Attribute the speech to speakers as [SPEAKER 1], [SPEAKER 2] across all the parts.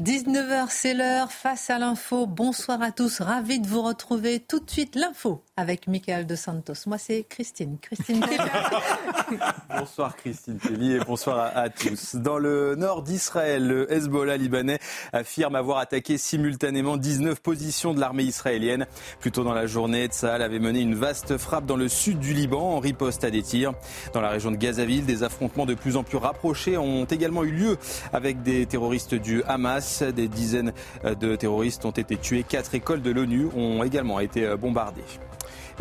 [SPEAKER 1] 19h, c'est l'heure, face à l'info. Bonsoir à tous, ravi de vous retrouver. Tout de suite, l'info avec Michael De Santos. Moi, c'est Christine. Christine
[SPEAKER 2] bonsoir Christine Kelly et bonsoir à, tous. Dans le nord d'Israël, le Hezbollah libanais affirme avoir attaqué simultanément 19 positions de l'armée israélienne. Plus tôt dans la journée, Tsahal avait mené une vaste frappe dans le sud du Liban en riposte à des tirs. Dans la région de Gazaville, des affrontements de plus en plus rapprochés ont également eu lieu avec des terroristes du Hamas. Des dizaines de terroristes ont été tués. Quatre écoles de l'ONU ont également été bombardées.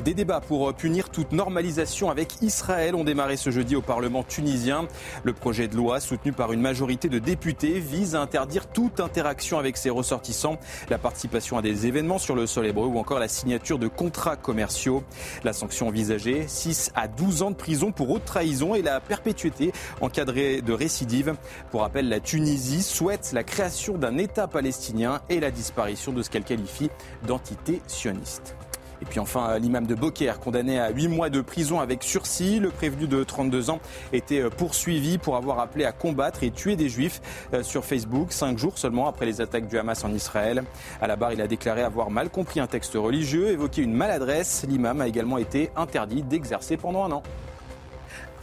[SPEAKER 2] Des débats pour punir toute normalisation avec Israël ont démarré ce jeudi au Parlement tunisien. Le projet de loi, soutenu par une majorité de députés, vise à interdire toute interaction avec ses ressortissants, la participation à des événements sur le sol hébreu ou encore la signature de contrats commerciaux. La sanction envisagée, 6 à 12 ans de prison pour haute trahison et la perpétuité encadrée de récidive. Pour rappel, la Tunisie souhaite la création d'un État palestinien et la disparition de ce qu'elle qualifie d'entité sioniste. Et puis enfin, l'imam de Beaucaire, condamné à 8 mois de prison avec sursis. Le prévenu de 32 ans était euh, poursuivi pour avoir appelé à combattre et tuer des juifs euh, sur Facebook, cinq jours seulement après les attaques du Hamas en Israël. À la barre, il a déclaré avoir mal compris un texte religieux, évoqué une maladresse. L'imam a également été interdit d'exercer pendant un an.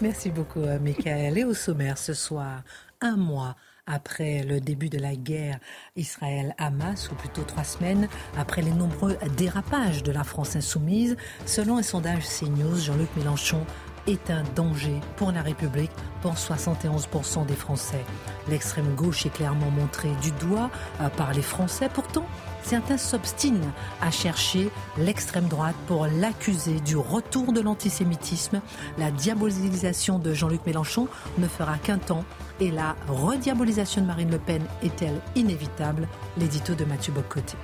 [SPEAKER 1] Merci beaucoup, euh, Michael. Et au sommaire ce soir, un mois après le début de la guerre Israël-Hamas, ou plutôt trois semaines après les nombreux dérapages de la France insoumise. Selon un sondage CNews, Jean-Luc Mélenchon est un danger pour la République, pour 71% des Français. L'extrême gauche est clairement montrée du doigt euh, par les Français. Pourtant, certains s'obstinent à chercher l'extrême droite pour l'accuser du retour de l'antisémitisme. La diabolisation de Jean-Luc Mélenchon ne fera qu'un temps et la rediabolisation de Marine Le Pen est-elle inévitable? L'édito de Mathieu Bocoté.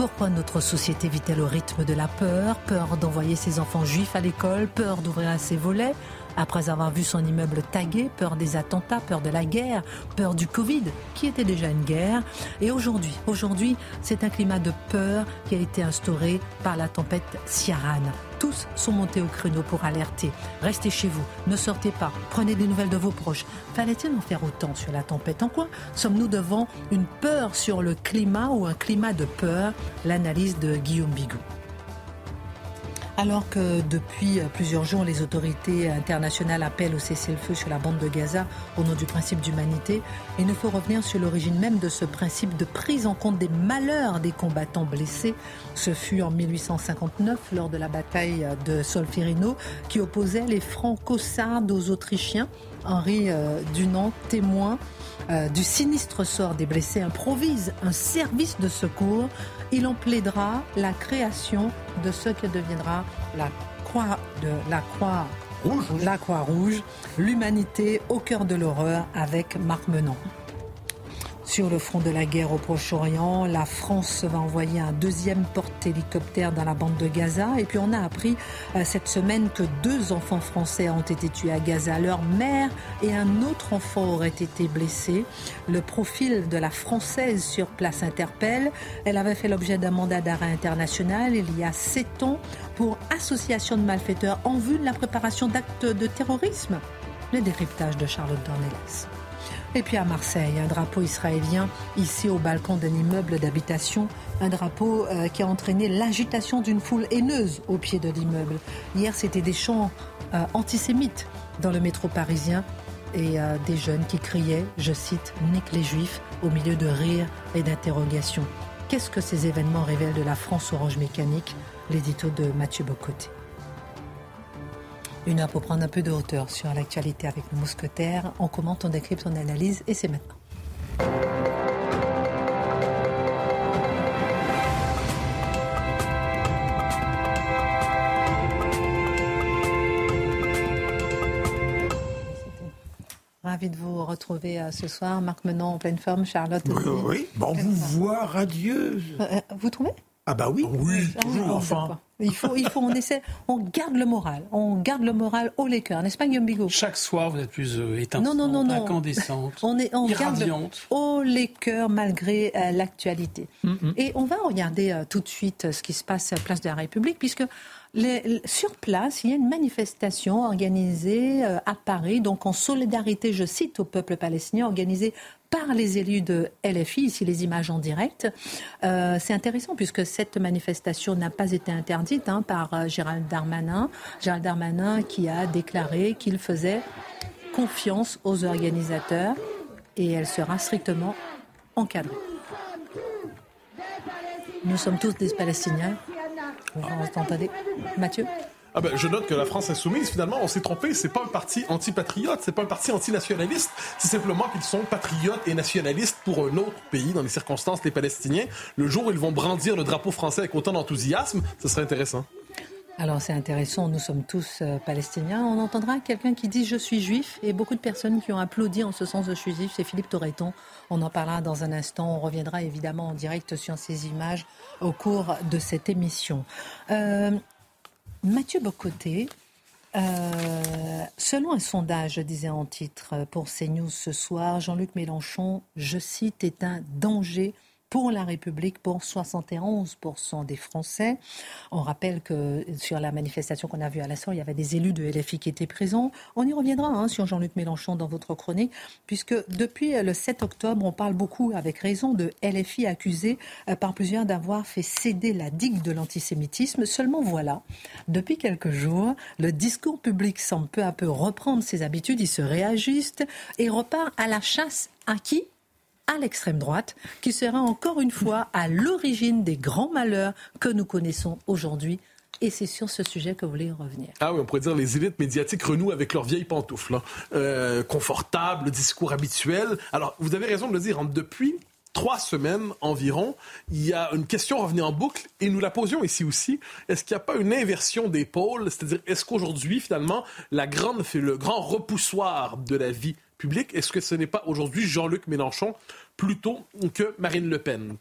[SPEAKER 1] Pourquoi notre société vit-elle au rythme de la peur? Peur d'envoyer ses enfants juifs à l'école, peur d'ouvrir ses volets, après avoir vu son immeuble tagué, peur des attentats, peur de la guerre, peur du Covid, qui était déjà une guerre. Et aujourd'hui, aujourd'hui, c'est un climat de peur qui a été instauré par la tempête Ciaran. Tous sont montés au créneau pour alerter. Restez chez vous, ne sortez pas, prenez des nouvelles de vos proches. Fallait-il en faire autant sur la tempête En quoi sommes-nous devant une peur sur le climat ou un climat de peur? L'analyse de Guillaume Bigot. Alors que depuis plusieurs jours, les autorités internationales appellent au cessez-le-feu sur la bande de Gaza au nom du principe d'humanité, il nous faut revenir sur l'origine même de ce principe de prise en compte des malheurs des combattants blessés. Ce fut en 1859, lors de la bataille de Solferino, qui opposait les franco-sardes aux Autrichiens. Henri euh, Dunant, témoin euh, du sinistre sort des blessés, improvise un service de secours. Il en plaidera la création de ce que deviendra la croix de la croix rouge, la croix rouge, l'humanité au cœur de l'horreur avec Marc Menant. Sur le front de la guerre au Proche-Orient, la France va envoyer un deuxième porte-hélicoptère dans la bande de Gaza. Et puis on a appris euh, cette semaine que deux enfants français ont été tués à Gaza. Leur mère et un autre enfant auraient été blessés. Le profil de la Française sur place interpelle. Elle avait fait l'objet d'un mandat d'arrêt international il y a sept ans pour association de malfaiteurs en vue de la préparation d'actes de terrorisme. Le décryptage de Charlotte Dornelas. Et puis à Marseille, un drapeau israélien ici au balcon d'un immeuble d'habitation, un drapeau euh, qui a entraîné l'agitation d'une foule haineuse au pied de l'immeuble. Hier, c'était des chants euh, antisémites dans le métro parisien et euh, des jeunes qui criaient, je cite, Nique les juifs, au milieu de rires et d'interrogations. Qu'est-ce que ces événements révèlent de la France orange mécanique? L'édito de Mathieu Bocoté. Une heure pour prendre un peu de hauteur sur l'actualité avec nos mousquetaires. On commente, on décrypte, on analyse et c'est maintenant. Ravi de vous retrouver ce soir. Marc Menon en pleine forme, Charlotte aussi.
[SPEAKER 3] Oui, bon vous voit radieuse.
[SPEAKER 1] vous trouvez?
[SPEAKER 3] Ah bah oui,
[SPEAKER 4] oui, toujours, enfin.
[SPEAKER 1] Il faut, il faut, on essaie, on garde le moral, on garde le moral haut les cœurs, n'est-ce pas Guillaume Bigot
[SPEAKER 4] Chaque soir, vous êtes plus euh, étincelante, non, non, non, non. incandescente, on est, on irradiante.
[SPEAKER 1] garde haut les cœurs malgré euh, l'actualité. Mm-hmm. Et on va regarder euh, tout de suite euh, ce qui se passe à Place de la République, puisque les, sur place, il y a une manifestation organisée à Paris, donc en solidarité, je cite, au peuple palestinien, organisée par les élus de LFI, ici les images en direct. Euh, c'est intéressant puisque cette manifestation n'a pas été interdite hein, par euh, Gérald Darmanin. Gérald Darmanin qui a déclaré qu'il faisait confiance aux organisateurs et elle sera strictement encadrée. Nous sommes tous des Palestiniens. Vous entendez Mathieu?
[SPEAKER 5] Ah ben, je note que la France insoumise, finalement, on s'est trompé. C'est pas un parti anti-patriote, c'est pas un parti anti-nationaliste. C'est simplement qu'ils sont patriotes et nationalistes pour un autre pays, dans les circonstances, les Palestiniens. Le jour où ils vont brandir le drapeau français avec autant d'enthousiasme, ce serait intéressant.
[SPEAKER 1] Alors c'est intéressant, nous sommes tous euh, palestiniens. On entendra quelqu'un qui dit je suis juif et beaucoup de personnes qui ont applaudi en ce sens je suis juif, c'est Philippe Torreton. On en parlera dans un instant, on reviendra évidemment en direct sur ces images au cours de cette émission. Euh, Mathieu Bocoté, euh, selon un sondage, je disais en titre pour CNews ce soir, Jean-Luc Mélenchon, je cite, est un danger pour la République pour 71% des Français. On rappelle que sur la manifestation qu'on a vue à la il y avait des élus de LFI qui étaient présents. On y reviendra hein, sur Jean-Luc Mélenchon dans votre chronique, puisque depuis le 7 octobre, on parle beaucoup, avec raison, de LFI accusé euh, par plusieurs d'avoir fait céder la digue de l'antisémitisme. Seulement voilà, depuis quelques jours, le discours public semble peu à peu reprendre ses habitudes, il se réajuste et repart à la chasse à qui? À l'extrême droite, qui sera encore une fois à l'origine des grands malheurs que nous connaissons aujourd'hui et c'est sur ce sujet que vous voulez revenir.
[SPEAKER 5] Ah oui, on pourrait dire les élites médiatiques renouent avec leurs vieilles pantoufles. Hein. Euh, confortable, discours habituel. Alors, vous avez raison de le dire. Hein, depuis trois semaines environ, il y a une question revenue en boucle et nous la posions ici aussi. Est-ce qu'il n'y a pas une inversion des pôles? C'est-à-dire, est-ce qu'aujourd'hui, finalement, la grande, le grand repoussoir de la vie est-ce que ce n'est pas aujourd'hui Jean-Luc Mélenchon plutôt que Marine Le Pen?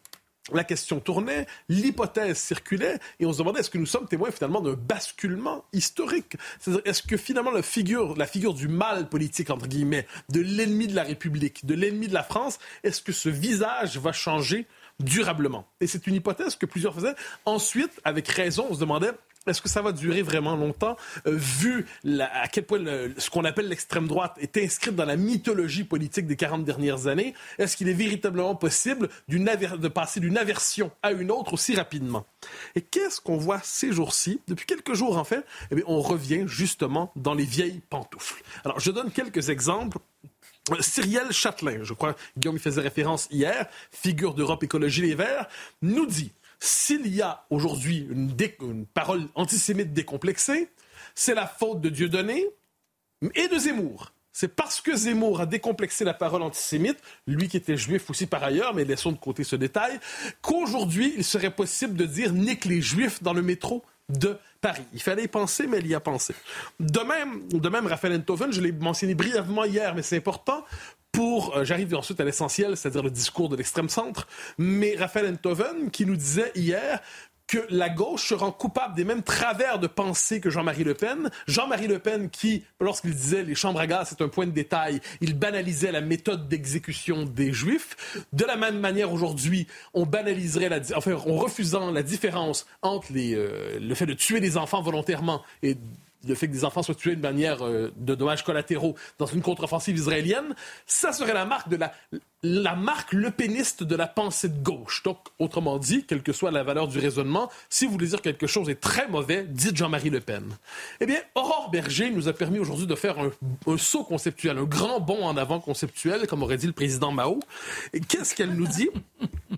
[SPEAKER 5] La question tournait, l'hypothèse circulait, et on se demandait est-ce que nous sommes témoins finalement d'un basculement historique? C'est-à-dire, est-ce que finalement la figure, la figure du mal politique, entre guillemets, de l'ennemi de la République, de l'ennemi de la France, est-ce que ce visage va changer durablement? Et c'est une hypothèse que plusieurs faisaient. Ensuite, avec raison, on se demandait est-ce que ça va durer vraiment longtemps, euh, vu à quel point ce qu'on appelle l'extrême droite est inscrite dans la mythologie politique des 40 dernières années? Est-ce qu'il est véritablement possible de passer d'une aversion à une autre aussi rapidement? Et qu'est-ce qu'on voit ces jours-ci? Depuis quelques jours, en fait, eh on revient justement dans les vieilles pantoufles. Alors, je donne quelques exemples. Cyrielle Châtelain, je crois, Guillaume y faisait référence hier, figure d'Europe Écologie Les Verts, nous dit s'il y a aujourd'hui une, parole antisémite décomplexée, c'est la faute de Dieudonné et de Zemmour. C'est parce que Zemmour a décomplexé la parole antisémite, lui qui était juif aussi par ailleurs, mais laissons de côté ce détail, qu'aujourd'hui, il serait possible de dire nique les juifs dans le métro de Paris. Il fallait y penser, mais il y a pensé. De même, de même Raphaël Enthoven, je l'ai mentionné brièvement hier, mais c'est important, pour, euh, j'arrive ensuite à l'essentiel, c'est-à-dire le discours de l'extrême centre, mais Raphaël Enthoven qui nous disait hier que la gauche se rend coupable des mêmes travers de pensée que Jean-Marie Le Pen. Jean-Marie Le Pen qui, lorsqu'il disait les chambres à gaz, c'est un point de détail, il banalisait la méthode d'exécution des Juifs. De la même manière, aujourd'hui, on banaliserait la, enfin, en refusant la différence entre euh, le fait de tuer des enfants volontairement et le fait que des enfants soient tués de manière euh, de dommages collatéraux dans une contre-offensive israélienne, ça serait la marque de la marque lepéniste de la pensée de gauche. Donc, autrement dit, quelle que soit la valeur du raisonnement, si vous voulez dire quelque chose est très mauvais, dites Jean-Marie Le Pen. Eh bien, Aurore Berger nous a permis aujourd'hui de faire un, saut conceptuel, un grand bond en avant conceptuel, comme aurait dit le président Mao. Qu'est-ce qu'elle nous dit?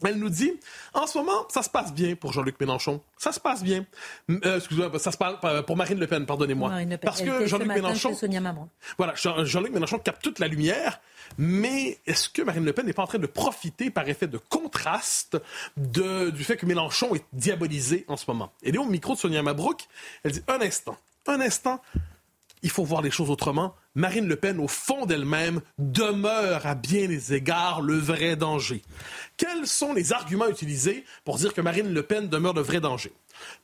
[SPEAKER 5] Elle nous dit, en ce moment, ça se passe bien pour Jean-Luc Mélenchon. Ça se passe bien. Euh, excusez-moi, ça se passe pour Marine Le Pen, pardonnez-moi. Parce que Jean-Luc Mélenchon... Voilà, Jean-Luc Mélenchon capte toute la lumière, mais est-ce que Marine Le le Pen n'est pas en train de profiter par effet de contraste du fait que Mélenchon est diabolisé en ce moment? Elle est au micro de Sonia Mabrouk. Elle dit un instant, un instant, il faut voir les choses autrement. Marine Le Pen, au fond d'elle-même, demeure à bien des égards le vrai danger. Quels sont les arguments utilisés pour dire que Marine Le Pen demeure le vrai danger?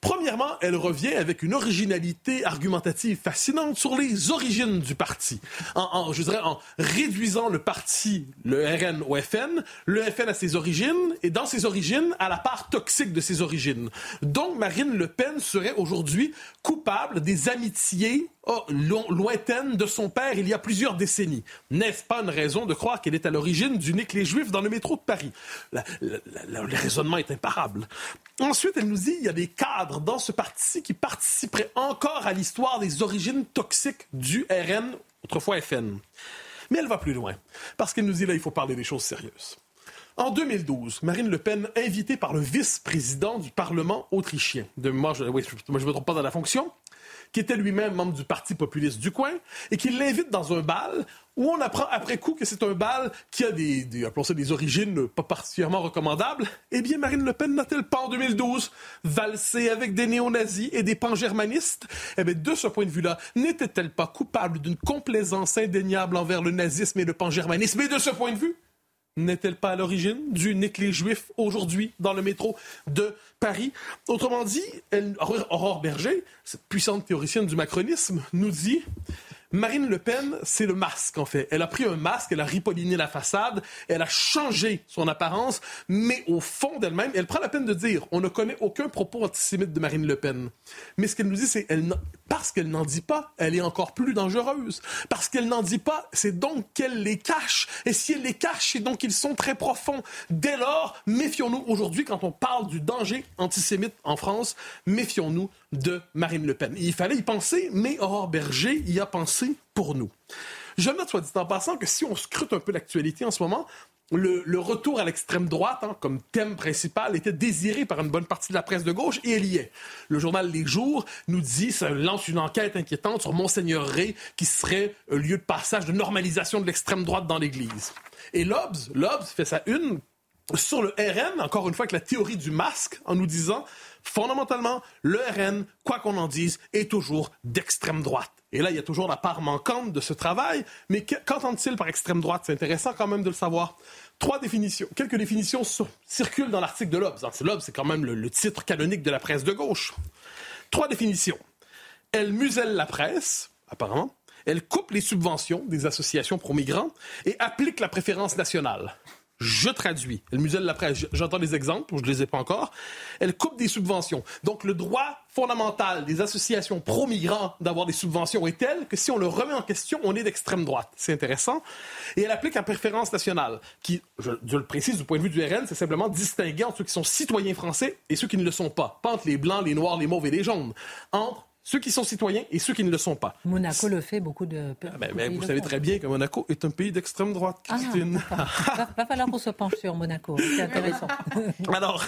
[SPEAKER 5] Premièrement, elle revient avec une originalité argumentative fascinante sur les origines du parti. En, je dirais, en réduisant le parti, le RN au FN, le FN à ses origines, et dans ses origines, à la part toxique de ses origines. Donc, Marine Le Pen serait aujourd'hui coupable des amitiés oh, lointaines de son père il y a plusieurs décennies. N'est-ce pas une raison de croire qu'elle est à l'origine du nique les dans le métro de Paris? le raisonnement est imparable. Ensuite, elle nous dit il y a des dans ce parti qui participeraient encore à l'histoire des origines toxiques du RN, autrefois FN. Mais elle va plus loin, parce qu'elle nous dit là, il faut parler des choses sérieuses. En 2012, Marine Le Pen, invitée par le vice-président du Parlement autrichien, de moi, je ne me trompe pas dans la fonction, qui était lui-même membre du Parti populiste du coin, et qui l'invite dans un bal où on apprend après coup que c'est un bal qui a des, des, origines pas particulièrement recommandables, eh bien, Marine Le Pen n'a-t-elle pas en 2012 valsé avec des néo-nazis et des pan-germanistes? Eh bien, de ce point de vue-là, n'était-elle pas coupable d'une complaisance indéniable envers le nazisme et le pan-germanisme? Et de ce point de vue, n'est-elle pas à l'origine du les Juifs aujourd'hui dans le métro de Paris? Autrement dit, Aurore Berger, cette puissante théoricienne du macronisme, nous dit Marine Le Pen, c'est le masque, en fait. Elle a pris un masque, elle a ripolliné la façade, elle a changé son apparence, mais au fond d'elle-même, elle prend la peine de dire on ne connaît aucun propos antisémite de Marine Le Pen. Mais ce qu'elle nous dit, c'est parce qu'elle n'en dit pas, elle est encore plus dangereuse. Parce qu'elle n'en dit pas, c'est donc qu'elle les cache. Et si elle les cache, c'est donc qu'ils sont très profonds. Dès lors, méfions-nous aujourd'hui, quand on parle du danger antisémite en France, méfions-nous de Marine Le Pen. Il fallait y penser, mais Aurore Berger y a pensé pour nous. Je note, soit dit en passant, que si on scrute un peu l'actualité en ce moment, le, retour à l'extrême droite hein, comme thème principal était désiré par une bonne partie de la presse de gauche et elle y est. Le journal Les Jours nous dit, ça lance une enquête inquiétante sur Monseigneur Ray qui serait un lieu de passage de normalisation de l'extrême droite dans l'Église. Et Lobs, Lobs fait sa une sur le RN, encore une fois avec la théorie du masque, en nous disant fondamentalement, le RN, quoi qu'on en dise, est toujours d'extrême droite. Et là, il y a toujours la part manquante de ce travail, mais qu'entendent-ils par extrême droite? C'est intéressant quand même de le savoir. Trois définitions. Quelques définitions circulent dans l'article de Lobs. Lobs, c'est quand même le, titre canonique de la presse de gauche. Trois définitions. Elle muselle la presse, apparemment. Elle coupe les subventions des associations pro-migrants et applique la préférence nationale. Je traduis. Elle muselle la presse. J'entends des exemples, je ne les ai pas encore. Elle coupe des subventions. Donc, le droit fondamental des associations pro-migrants d'avoir des subventions est tel que si on le remet en question, on est d'extrême droite. C'est intéressant. Et elle applique la préférence nationale, qui, je, le précise du point de vue du RN, c'est simplement distinguer entre ceux qui sont citoyens français et ceux qui ne le sont pas. Pas entre les blancs, les noirs, les mauves et les jaunes. Entre ceux qui sont citoyens et ceux qui ne le sont pas.
[SPEAKER 1] Monaco le fait, beaucoup de.
[SPEAKER 5] Ah, ben, ben, vous savez très bien que Monaco est un pays d'extrême droite, ah, Christine.
[SPEAKER 1] Ah, va, falloir qu'on se penche sur Monaco. C'est intéressant.
[SPEAKER 5] alors,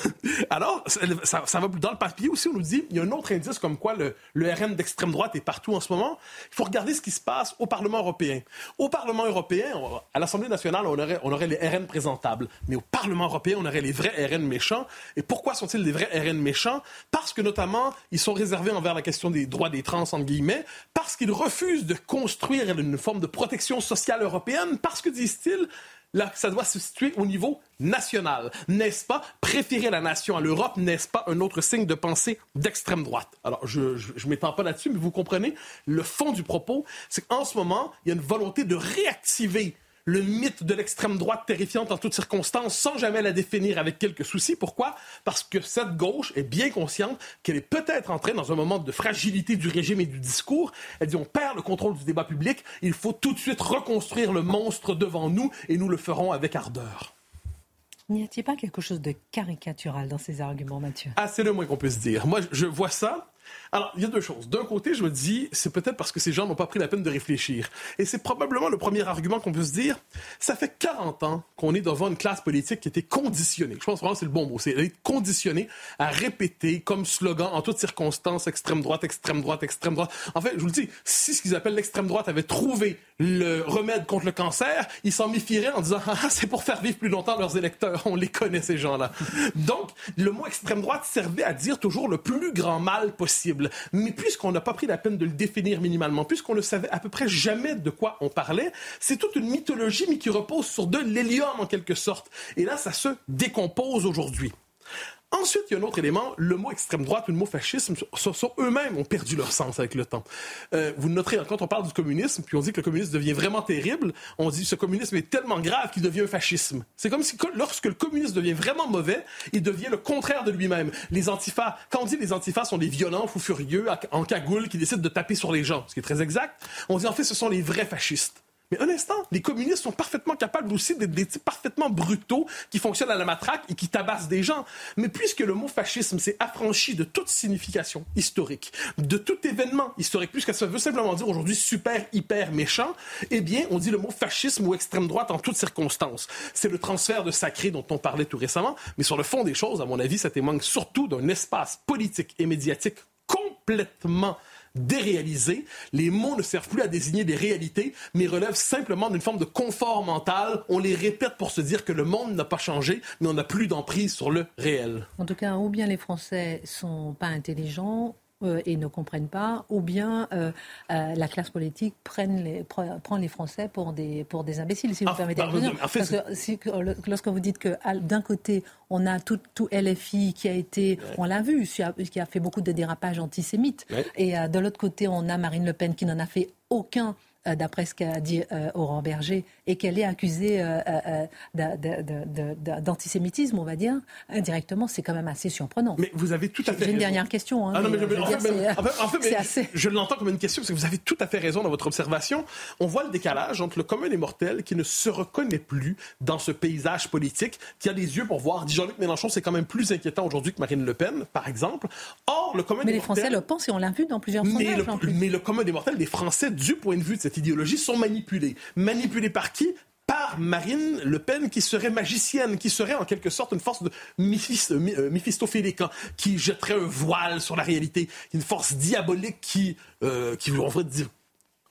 [SPEAKER 5] alors ça, va dans le papier aussi, on nous dit il y a un autre indice comme quoi le, le RN d'extrême droite est partout en ce moment. Il faut regarder ce qui se passe au Parlement européen. Au Parlement européen, à l'Assemblée nationale, on aurait, on aurait les RN présentables. Mais au Parlement européen, on aurait les vrais RN méchants. Et pourquoi sont-ils des vrais RN méchants? Parce que notamment, ils sont réservés envers la question des droits des trans, entre guillemets, parce qu'ils refusent de construire une forme de protection sociale européenne, parce que, disent-ils, ça doit se situer au niveau national. N'est-ce pas? Préférer la nation à l'Europe, n'est-ce pas un autre signe de pensée d'extrême droite? Alors, je ne m'étends pas là-dessus, mais vous comprenez, le fond du propos, c'est qu'en ce moment, il y a une volonté de réactiver le mythe de l'extrême droite terrifiante en toutes circonstances sans jamais la définir avec quelques soucis. Pourquoi? Parce que cette gauche est bien consciente qu'elle est peut-être entrée dans un moment de fragilité du régime et du discours. Elle dit on perd le contrôle du débat public, il faut tout de suite reconstruire le monstre devant nous et nous le ferons avec ardeur.
[SPEAKER 1] N'y a-t-il pas quelque chose de caricatural dans ces arguments, Mathieu?
[SPEAKER 5] Ah, c'est le moins qu'on puisse dire. Moi, je vois ça alors, il y a deux choses. D'un côté, je me dis, c'est peut-être parce que ces gens n'ont pas pris la peine de réfléchir. Et c'est probablement le premier argument qu'on peut se dire. Ça fait 40 ans qu'on est devant une classe politique qui était conditionnée. Je pense vraiment que c'est le bon mot. C'est conditionnée à répéter comme slogan en toutes circonstances extrême droite, extrême droite, extrême droite. En fait, je vous le dis, si ce qu'ils appellent l'extrême droite avait trouvé le remède contre le cancer, ils s'en méfieraient en disant ah, c'est pour faire vivre plus longtemps leurs électeurs. On les connaît, ces gens-là. Donc, le mot extrême droite servait à dire toujours le plus grand mal possible. Mais puisqu'on n'a pas pris la peine de le définir minimalement, puisqu'on ne savait à peu près jamais de quoi on parlait, c'est toute une mythologie, mais qui repose sur de l'hélium en quelque sorte. Et là, ça se décompose aujourd'hui. Ensuite, il y a un autre élément, le mot extrême droite ou le mot fascisme, eux-mêmes ont perdu leur sens avec le temps. Euh, vous noterez, quand on parle du communisme, puis on dit que le communisme devient vraiment terrible, on dit que ce communisme est tellement grave qu'il devient un fascisme. C'est comme si lorsque le communisme devient vraiment mauvais, il devient le contraire de lui-même. Les antifas, quand on dit les antifas sont des violents fous furieux en cagoule qui décident de taper sur les gens, ce qui est très exact, on dit en fait ce sont les vrais fascistes. Mais un instant, les communistes sont parfaitement capables aussi d'être des types parfaitement brutaux qui fonctionnent à la matraque et qui tabassent des gens. Mais puisque le mot fascisme s'est affranchi de toute signification historique, de tout événement historique, puisque ça veut simplement dire aujourd'hui super, hyper méchant, eh bien, on dit le mot fascisme ou extrême droite en toutes circonstances. C'est le transfert de sacré dont on parlait tout récemment, mais sur le fond des choses, à mon avis, ça témoigne surtout d'un espace politique et médiatique complètement déréalisé. Les mots ne servent plus à désigner des réalités, mais relèvent simplement d'une forme de confort mental. On les répète pour se dire que le monde n'a pas changé, mais on n'a plus d'emprise sur le réel.
[SPEAKER 1] En tout cas, ou bien les Français sont pas intelligents, euh, et ne comprennent pas, ou bien euh, euh, la classe politique prenne les, prend les Français pour des, pour des imbéciles, si vous ah, permettez. Bah, Parce que lorsque vous dites que d'un côté, on a tout, tout, LFI qui a été, on l'a vu, qui a fait beaucoup de dérapages antisémites, et de l'autre côté, on a Marine Le Pen qui n'en a fait aucun d'après ce qu'a dit euh, Aurore Berger, et qu'elle est accusée euh, d'antisémitisme, on va dire, indirectement, c'est quand même assez surprenant.
[SPEAKER 5] Mais vous avez tout à fait
[SPEAKER 1] J'ai une dernière question. Hein,
[SPEAKER 5] ah non, mais, en fait, je l'entends comme une question, parce que vous avez tout à fait raison dans votre observation. On voit le décalage entre le commun des mortels qui ne se reconnaît plus dans ce paysage politique, qui a des yeux pour voir. Jean-Luc Mélenchon, c'est quand même plus inquiétant aujourd'hui que Marine Le Pen, par exemple. Or, le commun
[SPEAKER 1] mais
[SPEAKER 5] des
[SPEAKER 1] les Français le pensent et on l'a vu dans plusieurs sondages.
[SPEAKER 5] Mais le, mais le commun des mortels, des Français, du point de vue de cette idéologie sont manipulés. Manipulés par qui? Par Marine Le Pen, qui serait magicienne, qui serait en quelque sorte une force de euh, méphistophélique, hein, qui jetterait un voile sur la réalité, une force diabolique qui, euh, qui on dire,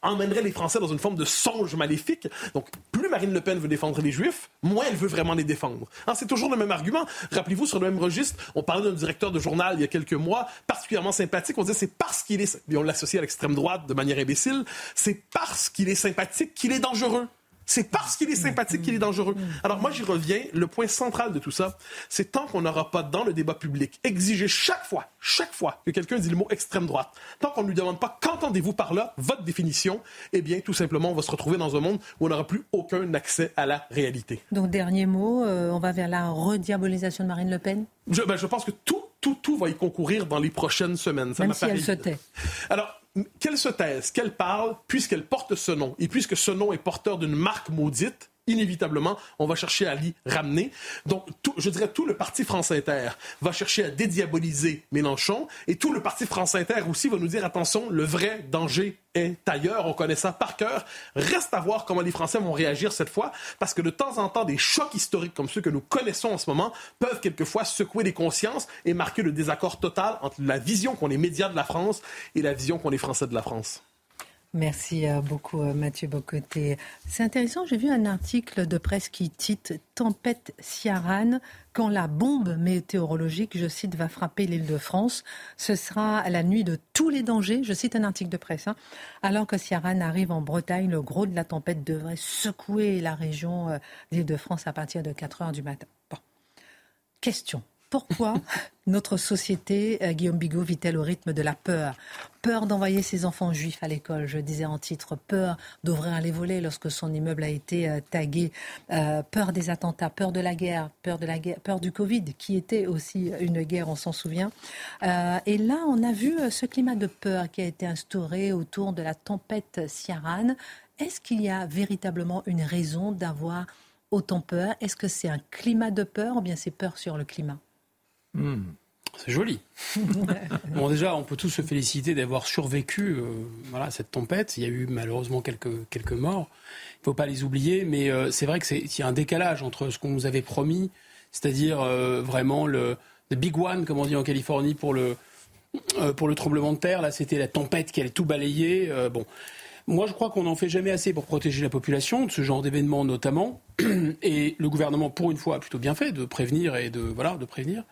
[SPEAKER 5] emmènerait les Français dans une forme de songe maléfique. Donc, plus Marine Le Pen veut défendre les Juifs, moins elle veut vraiment les défendre. Hein, c'est toujours le même argument. Rappelez-vous, sur le même registre, on parlait d'un directeur de journal il y a quelques mois, particulièrement sympathique. On disait c'est parce qu'il est, et on l'associe à l'extrême droite de manière imbécile, c'est parce qu'il est sympathique qu'il est dangereux. C'est parce qu'il est sympathique qu'il est dangereux. Alors moi, j'y reviens. Le point central de tout ça, c'est tant qu'on n'aura pas dans le débat public exigé chaque fois, chaque fois que quelqu'un dit le mot extrême droite, tant qu'on ne lui demande pas qu'entendez-vous par là, votre définition, eh bien, tout simplement, on va se retrouver dans un monde où on n'aura plus aucun accès à la réalité.
[SPEAKER 1] Donc, dernier mot, euh, on va vers la rediabolisation de Marine Le Pen
[SPEAKER 5] je, ben, je pense que tout, tout, tout va y concourir dans les prochaines semaines.
[SPEAKER 1] Ça Même si elle se tait.
[SPEAKER 5] Alors, qu'elle se taise, qu'elle parle, puisqu'elle porte ce nom, et puisque ce nom est porteur d'une marque maudite, inévitablement, on va chercher à l'y ramener. Donc, je dirais, tout le parti France Inter va chercher à dédiaboliser Mélenchon et tout le parti France Inter aussi va nous dire, attention, le vrai danger est ailleurs. On connaît ça par cœur. Reste à voir comment les Français vont réagir cette fois parce que de temps en temps, des chocs historiques comme ceux que nous connaissons en ce moment peuvent quelquefois secouer les consciences et marquer le désaccord total entre la vision qu'ont les médias de la France et la vision qu'ont les Français de la France.
[SPEAKER 1] Merci euh, beaucoup euh, Mathieu Bocoté. C'est intéressant, j'ai vu un article de presse qui titre Tempête Ciaran quand la bombe météorologique, je cite, va frapper l'île de France. Ce sera la nuit de tous les dangers, je cite un article de presse. Hein. Alors que Ciaran arrive en Bretagne, le gros de la tempête devrait secouer la région euh, d'île de France à partir de 4 heures du matin. Bon. Question pourquoi notre société, euh, Guillaume Bigot, vit-elle au rythme de la peur? Peur d'envoyer ses enfants juifs à l'école, je disais en titre, peur d'ouvrir les volets lorsque son immeuble a été euh, tagué, euh, peur des attentats, peur de la guerre, peur de la guerre, peur du Covid, qui était aussi une guerre, on s'en souvient. et là, on a vu ce climat de peur qui a été instauré autour de la tempête Ciaran. Est-ce qu'il y a véritablement une raison d'avoir autant peur? Est-ce que c'est un climat de peur ou bien c'est peur sur le climat?
[SPEAKER 4] Hmm. C'est joli. bon, déjà, on peut tous se féliciter d'avoir survécu euh, voilà, cette tempête. Il y a eu malheureusement quelques, quelques morts. Il ne faut pas les oublier, mais euh, c'est vrai qu'il y a un décalage entre ce qu'on nous avait promis, c'est-à-dire euh, vraiment le big one, comme on dit en Californie, pour le, pour le tremblement de terre. Là, c'était la tempête qui allait tout balayer. bon. Moi, je crois qu'on n'en fait jamais assez pour protéger la population de ce genre d'événements, notamment. Et le gouvernement, pour une fois, a plutôt bien fait de prévenir et de voilà, de prévenir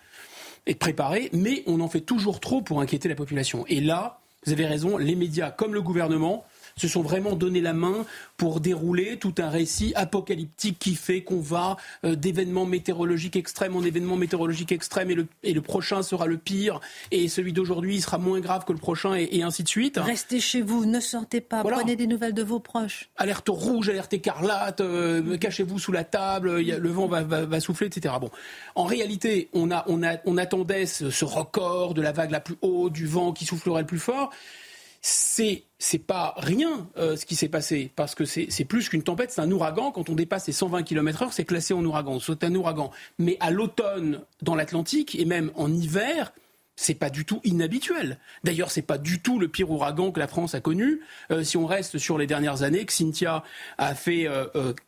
[SPEAKER 4] et de préparer. Mais on en fait toujours trop pour inquiéter la population. Et là, vous avez raison, les médias comme le gouvernement se sont vraiment donné la main pour dérouler tout un récit apocalyptique qui fait qu'on va euh, d'événements météorologiques extrêmes en événements météorologiques extrêmes et le, et le prochain sera le pire et celui d'aujourd'hui sera moins grave que le prochain et, ainsi de suite.
[SPEAKER 1] Restez chez vous, ne sortez pas, prenez des nouvelles de vos proches.
[SPEAKER 4] Alerte rouge, alerte écarlate, euh, cachez-vous sous la table, le vent va, va, souffler, etc. Bon, en réalité, on, a, on, a, on attendait ce, ce record de la vague la plus haute, du vent qui soufflerait le plus fort c'est c'est pas rien euh, ce qui s'est passé parce que c'est plus qu'une tempête, c'est un ouragan. Quand on dépasse les 120 km/h, c'est classé en ouragan. C'est un ouragan. Mais à l'automne dans l'Atlantique et même en hiver, c'est pas du tout inhabituel. D'ailleurs, c'est pas du tout le pire ouragan que la France a connu. Euh, si on reste sur les dernières années, Xintia a fait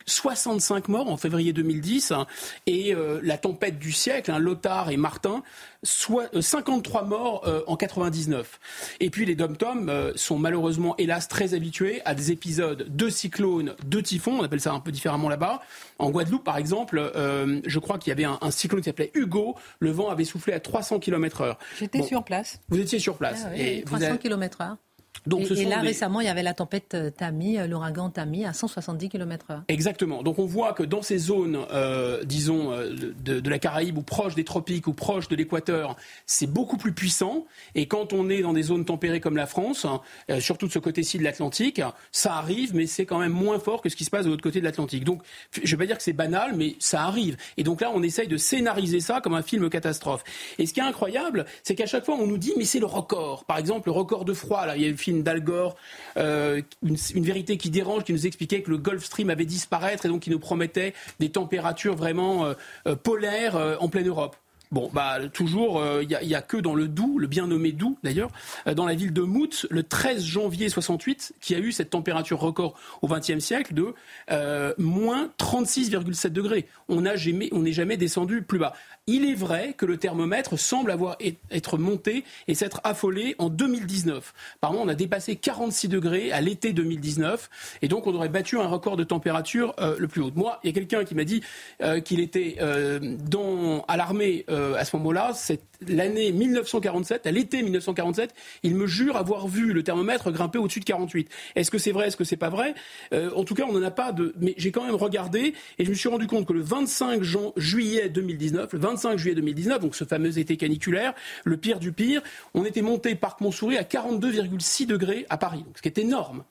[SPEAKER 4] 65 euh, morts en février 2010 hein, et la tempête du siècle, hein, Lothar et Martin, soit, 53 euh, morts euh, en 99. Et puis les dom-toms euh, sont malheureusement, hélas, très habitués à des épisodes de cyclones, de typhons, on appelle ça un peu différemment là-bas. En Guadeloupe, par exemple, je crois qu'il y avait un, cyclone qui s'appelait Hugo. Le vent avait soufflé à 300 km/h.
[SPEAKER 1] J'étais sur place.
[SPEAKER 4] Vous étiez sur place.
[SPEAKER 1] Ah et 300 km/h et, là, récemment, il y avait la tempête euh, Tammy, euh, l'ouragan Tammy, à 170 km/h.
[SPEAKER 4] Exactement. Donc on voit que dans ces zones, euh, disons, de, la Caraïbe ou proche des tropiques ou proche de l'équateur, c'est beaucoup plus puissant. Et quand on est dans des zones tempérées comme la France, surtout de ce côté-ci de l'Atlantique, ça arrive, mais c'est quand même moins fort que ce qui se passe de l'autre côté de l'Atlantique. Donc je ne vais pas dire que c'est banal, mais ça arrive. Et donc là, on essaye de scénariser ça comme un film catastrophe. Et ce qui est incroyable, c'est qu'à chaque fois, on nous dit, mais c'est le record. Par exemple, le record de froid, là, il y a le film d'Al Gore, euh, une, vérité qui dérange, qui nous expliquait que le Gulf Stream avait disparaître et donc qui nous promettait des températures vraiment euh, euh, polaires en pleine Europe. Bon, bah toujours, il n'y a, que dans le Doubs, le bien nommé Doubs d'ailleurs, dans la ville de Mout, le 13 janvier 68, qui a eu cette température record au XXe siècle de moins 36,7 degrés. On n'est jamais descendu plus bas. Il est vrai que le thermomètre semble avoir être monté et s'être affolé en 2019. Apparemment, on a dépassé 46 degrés à l'été 2019 et donc on aurait battu un record de température euh, le plus haut. Moi, il y a quelqu'un qui m'a dit euh, qu'il était euh, dans, à l'armée à ce moment-là. C'est l'année 1947, à l'été 1947. Il me jure avoir vu le thermomètre grimper au-dessus de 48. Est-ce que c'est vrai? Est-ce que c'est pas vrai? En tout cas, on n'en a pas de. Mais j'ai quand même regardé et je me suis rendu compte que le 25 juillet 2019, le 25 juillet 2019, donc ce fameux été caniculaire, le pire du pire, on était monté Parc Montsouris à 42,6 degrés à Paris, ce qui est énorme.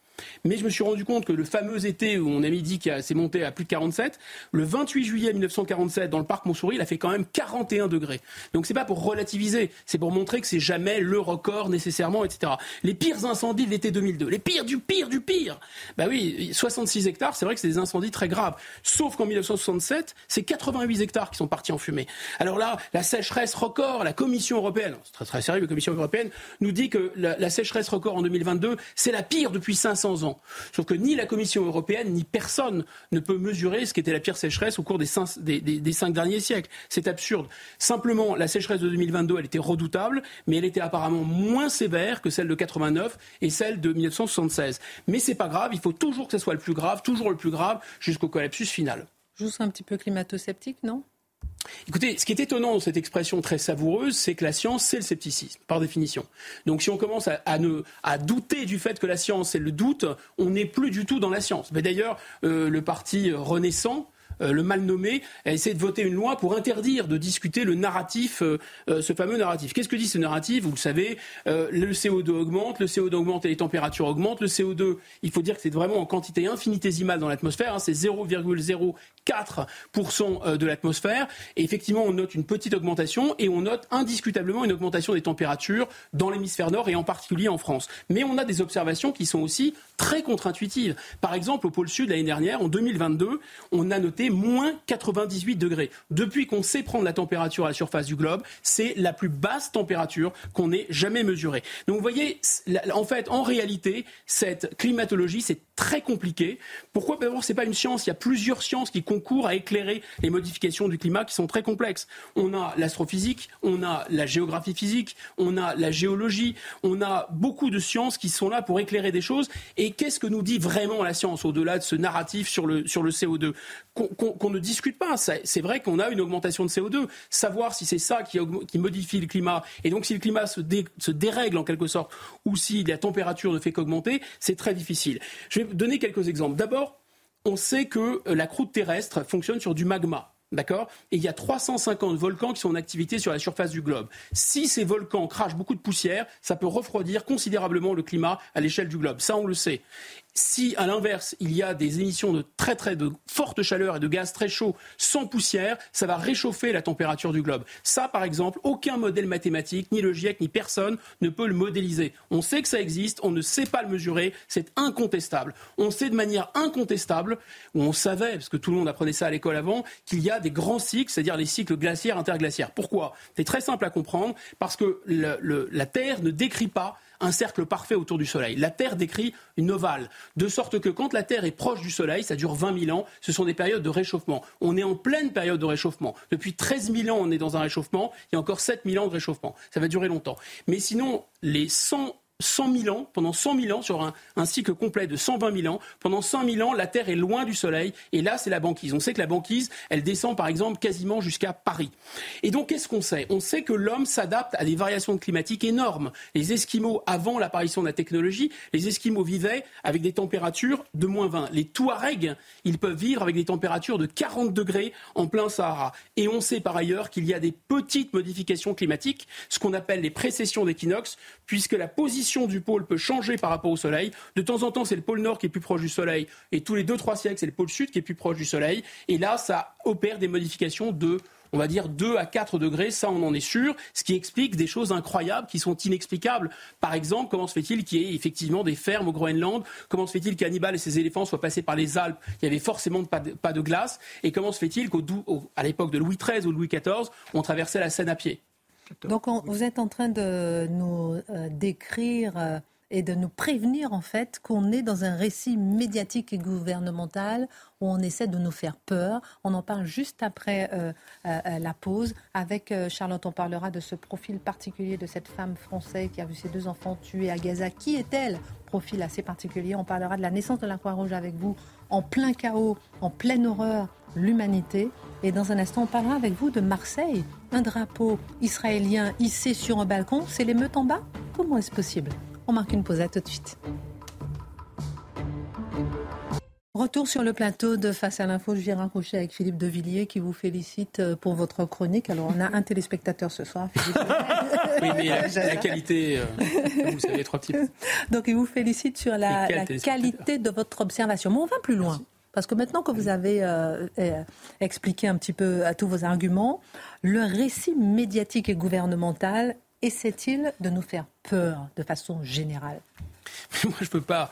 [SPEAKER 4] Mais je me suis rendu compte que le fameux été où on a dit qu'il s'est monté à plus de 47, le 28 juillet 1947, dans le parc Montsouris, il a fait quand même 41 degrés. Donc c'est pas pour relativiser, c'est pour montrer que c'est jamais le record nécessairement, etc. Les pires incendies de l'été 2002, les pires du pire du pire. Bah oui, 66 hectares, c'est vrai que c'est des incendies très graves. Sauf qu'en 1967, c'est 88 hectares qui sont partis en fumée. Alors là, la sécheresse record, la Commission européenne, c'est très très sérieux, la Commission européenne nous dit que la, la sécheresse record en 2022, c'est la pire depuis 500 ans. Sauf que ni la Commission européenne, ni personne ne peut mesurer ce qu'était la pire sécheresse au cours des cinq, des, cinq derniers siècles. C'est absurde. Simplement, la sécheresse de 2022, elle était redoutable, mais elle était apparemment moins sévère que celle de 89 et celle de 1976. Mais c'est pas grave, il faut toujours que ce soit le plus grave, toujours le plus grave, jusqu'au collapsus final.
[SPEAKER 1] Je vous un petit peu climato-sceptique, non?
[SPEAKER 4] Écoutez, ce qui est étonnant dans cette expression très savoureuse, c'est que la science, c'est le scepticisme, par définition. Donc si on commence à, douter du fait que la science, c'est le doute, on n'est plus du tout dans la science. Mais d'ailleurs, euh, le parti renaissant, euh, le mal nommé, a essayé de voter une loi pour interdire de discuter le narratif, euh, ce fameux narratif. Qu'est-ce que dit ce narratif? Vous le savez, le CO2 augmente, le CO2 augmente et les températures augmentent. Le CO2, il faut dire que c'est vraiment en quantité infinitésimale dans l'atmosphère, hein, c'est 0,04% de l'atmosphère. Et effectivement, on note une petite augmentation et on note indiscutablement une augmentation des températures dans l'hémisphère nord et en particulier en France. Mais on a des observations qui sont aussi très contre-intuitives. Par exemple, au pôle sud, l'année dernière, en 2022, on a noté moins 98 degrés. Depuis qu'on sait prendre la température à la surface du globe, c'est la plus basse température qu'on ait jamais mesurée. Donc vous voyez, en fait, en réalité, cette climatologie, c'est très compliqué. Pourquoi? D'abord, c'est pas une science. Il y a plusieurs sciences qui concourent à éclairer les modifications du climat qui sont très complexes. On a l'astrophysique, on a la géographie physique, on a la géologie, on a beaucoup de sciences qui sont là pour éclairer des choses. Et qu'est-ce que nous dit vraiment la science au-delà de ce narratif sur le, sur le CO2 Qu'on ne discute pas. C'est vrai qu'on a une augmentation de CO2. Savoir si c'est ça qui, qui, modifie le climat, et donc si le climat se, se dérègle en quelque sorte, ou si la température ne fait qu'augmenter, c'est très difficile. Je vais donner quelques exemples. D'abord, on sait que euh, la croûte terrestre fonctionne sur du magma. D'accord? Et il y a 350 volcans qui sont en activité sur la surface du globe. Si ces volcans crachent beaucoup de poussière, ça peut refroidir considérablement le climat à l'échelle du globe. Ça, on le sait. Si, à l'inverse, il y a des émissions de très très de forte chaleur et de gaz très chauds sans poussière, ça va réchauffer la température du globe. Ça, par exemple, aucun modèle mathématique, ni le GIEC, ni personne ne peut le modéliser. On sait que ça existe, on ne sait pas le mesurer, c'est incontestable. On sait de manière incontestable, ou on savait, parce que tout le monde apprenait ça à l'école avant, qu'il y a des grands cycles, c'est-à-dire les cycles glaciaires, interglaciaires. Pourquoi? C'est très simple à comprendre, parce que la Terre ne décrit pas un cercle parfait autour du Soleil. La Terre décrit une ovale, de sorte que quand la Terre est proche du Soleil, ça dure 20 000 ans, ce sont des périodes de réchauffement. On est en pleine période de réchauffement. Depuis 13 000 ans, on est dans un réchauffement, il y a encore 7 000 ans de réchauffement. Ça va durer longtemps. Mais sinon, les 100 100 000 ans, pendant 100 000 ans, sur un, cycle complet de 120 000 ans, pendant 100 000 ans, la Terre est loin du Soleil, et là, c'est la banquise. On sait que la banquise, elle descend, par exemple, quasiment jusqu'à Paris. Et donc, qu'est-ce qu'on sait? On sait que l'homme s'adapte à des variations climatiques énormes. Les Esquimaux, avant l'apparition de la technologie, les Esquimaux vivaient avec des températures de moins 20. Les Touaregs, ils peuvent vivre avec des températures de 40 degrés en plein Sahara. Et on sait par ailleurs qu'il y a des petites modifications climatiques, ce qu'on appelle les précessions d'équinoxe, puisque la position du pôle peut changer par rapport au Soleil. De temps en temps, c'est le pôle Nord qui est plus proche du Soleil, et tous les 2-3 siècles, c'est le pôle Sud qui est plus proche du Soleil. Et là, ça opère des modifications de on va dire 2 à 4 degrés, ça on en est sûr, ce qui explique des choses incroyables qui sont inexplicables. Par exemple, comment se fait-il qu'il y ait effectivement des fermes au Groenland? Comment se fait-il qu'Hannibal et ses éléphants soient passés par les Alpes Il y avait forcément pas de, pas de glace? Et comment se fait-il qu'à l'époque de Louis XIII ou Louis XIV, on traversait la Seine à pied?
[SPEAKER 1] Donc vous êtes en train de nous euh, décrire euh, et de nous prévenir en fait qu'on est dans un récit médiatique et gouvernemental où on essaie de nous faire peur. On en parle juste après euh, la pause. Avec Charlotte, on parlera de ce profil particulier de cette femme française qui a vu ses deux enfants tués à Gaza. Qui est-elle? Profil assez particulier. On parlera de la naissance de la Croix-Rouge avec vous en plein chaos, en pleine horreur l'humanité. Et dans un instant, on parlera avec vous de Marseille. Un drapeau israélien hissé sur un balcon, c'est l'émeute en bas? Comment est-ce possible? On marque une pause, à tout de suite. Retour sur le plateau de Face à l'info, je viens raccrocher avec Philippe Devilliers qui vous félicite euh, pour votre chronique. Alors on a un téléspectateur ce soir, Philippe.
[SPEAKER 4] oui, mais la, qualité, euh, vous savez, trois petits.
[SPEAKER 1] Donc il vous félicite sur la, qualité de votre observation. Mais on va plus loin. Parce que maintenant que vous avez euh, euh, expliqué un petit peu à tous vos arguments, le récit médiatique et gouvernemental essaie-t-il de nous faire peur de façon générale
[SPEAKER 4] Moi, je ne peux pas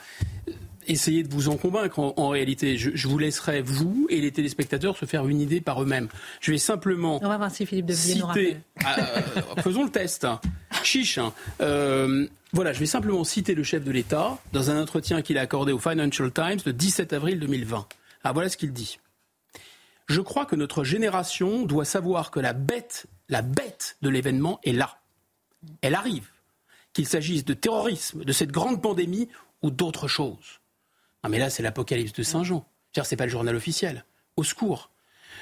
[SPEAKER 4] essayer de vous en convaincre en, réalité. Je, vous laisserai, vous et les téléspectateurs, se faire une idée par eux-mêmes. Je vais simplement.
[SPEAKER 1] On va voir si Philippe de
[SPEAKER 4] citer, euh, Faisons le test. Chiche. Hein. Voilà, je vais simplement citer le chef de l'État dans un entretien qu'il a accordé au Financial Times le 17 avril 2020. Ah, voilà ce qu'il dit. Je crois que notre génération doit savoir que la bête, la bête de l'événement est là. Elle arrive. Qu'il s'agisse de terrorisme, de cette grande pandémie ou d'autres choses. Non, mais là, c'est l'apocalypse de Saint-Jean. C'est pas le journal officiel. Au secours.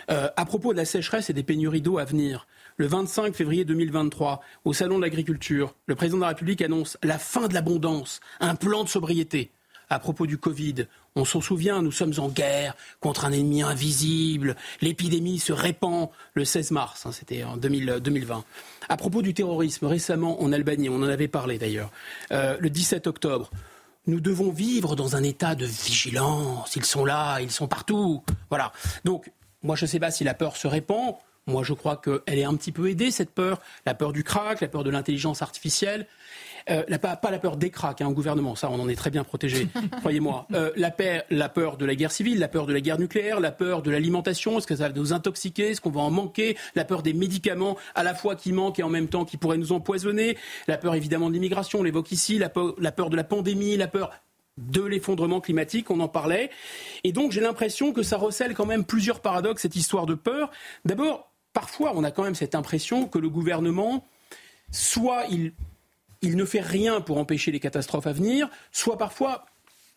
[SPEAKER 4] Euh, à propos de la sécheresse et des pénuries d'eau à venir, le 25 février 2023, au Salon de l'Agriculture, le président de la République annonce la fin de l'abondance, un plan de sobriété. À propos du Covid, on s'en souvient, nous sommes en guerre contre un ennemi invisible. L'épidémie se répand le 16 mars, hein, c'était en 2020. À propos du terrorisme, récemment en Albanie, on en avait parlé d'ailleurs, euh, le 17 octobre, nous devons vivre dans un état de vigilance. Ils sont là, ils sont partout. Voilà. Donc, moi, je ne sais pas si la peur se répand. Moi, je crois qu'elle est un petit peu aidée, cette peur. La peur du crack, la peur de l'intelligence artificielle. Euh, pas, la peur des cracks, hein, au gouvernement, ça on en est très bien protégé, croyez-moi. Euh, la, la, peur de la guerre civile, la peur de la guerre nucléaire, la peur de l'alimentation, est-ce que ça va nous intoxiquer, est-ce qu'on va en manquer, la peur des médicaments à la fois qui manquent et en même temps qui pourraient nous empoisonner, la peur évidemment de l'immigration, on l'évoque ici, la peur, la peur de la pandémie, la peur de l'effondrement climatique, on en parlait. Et donc j'ai l'impression que ça recèle quand même plusieurs paradoxes, cette histoire de peur. D'abord, parfois on a quand même cette impression que le gouvernement, soit il, ne fait rien pour empêcher les catastrophes à venir, soit parfois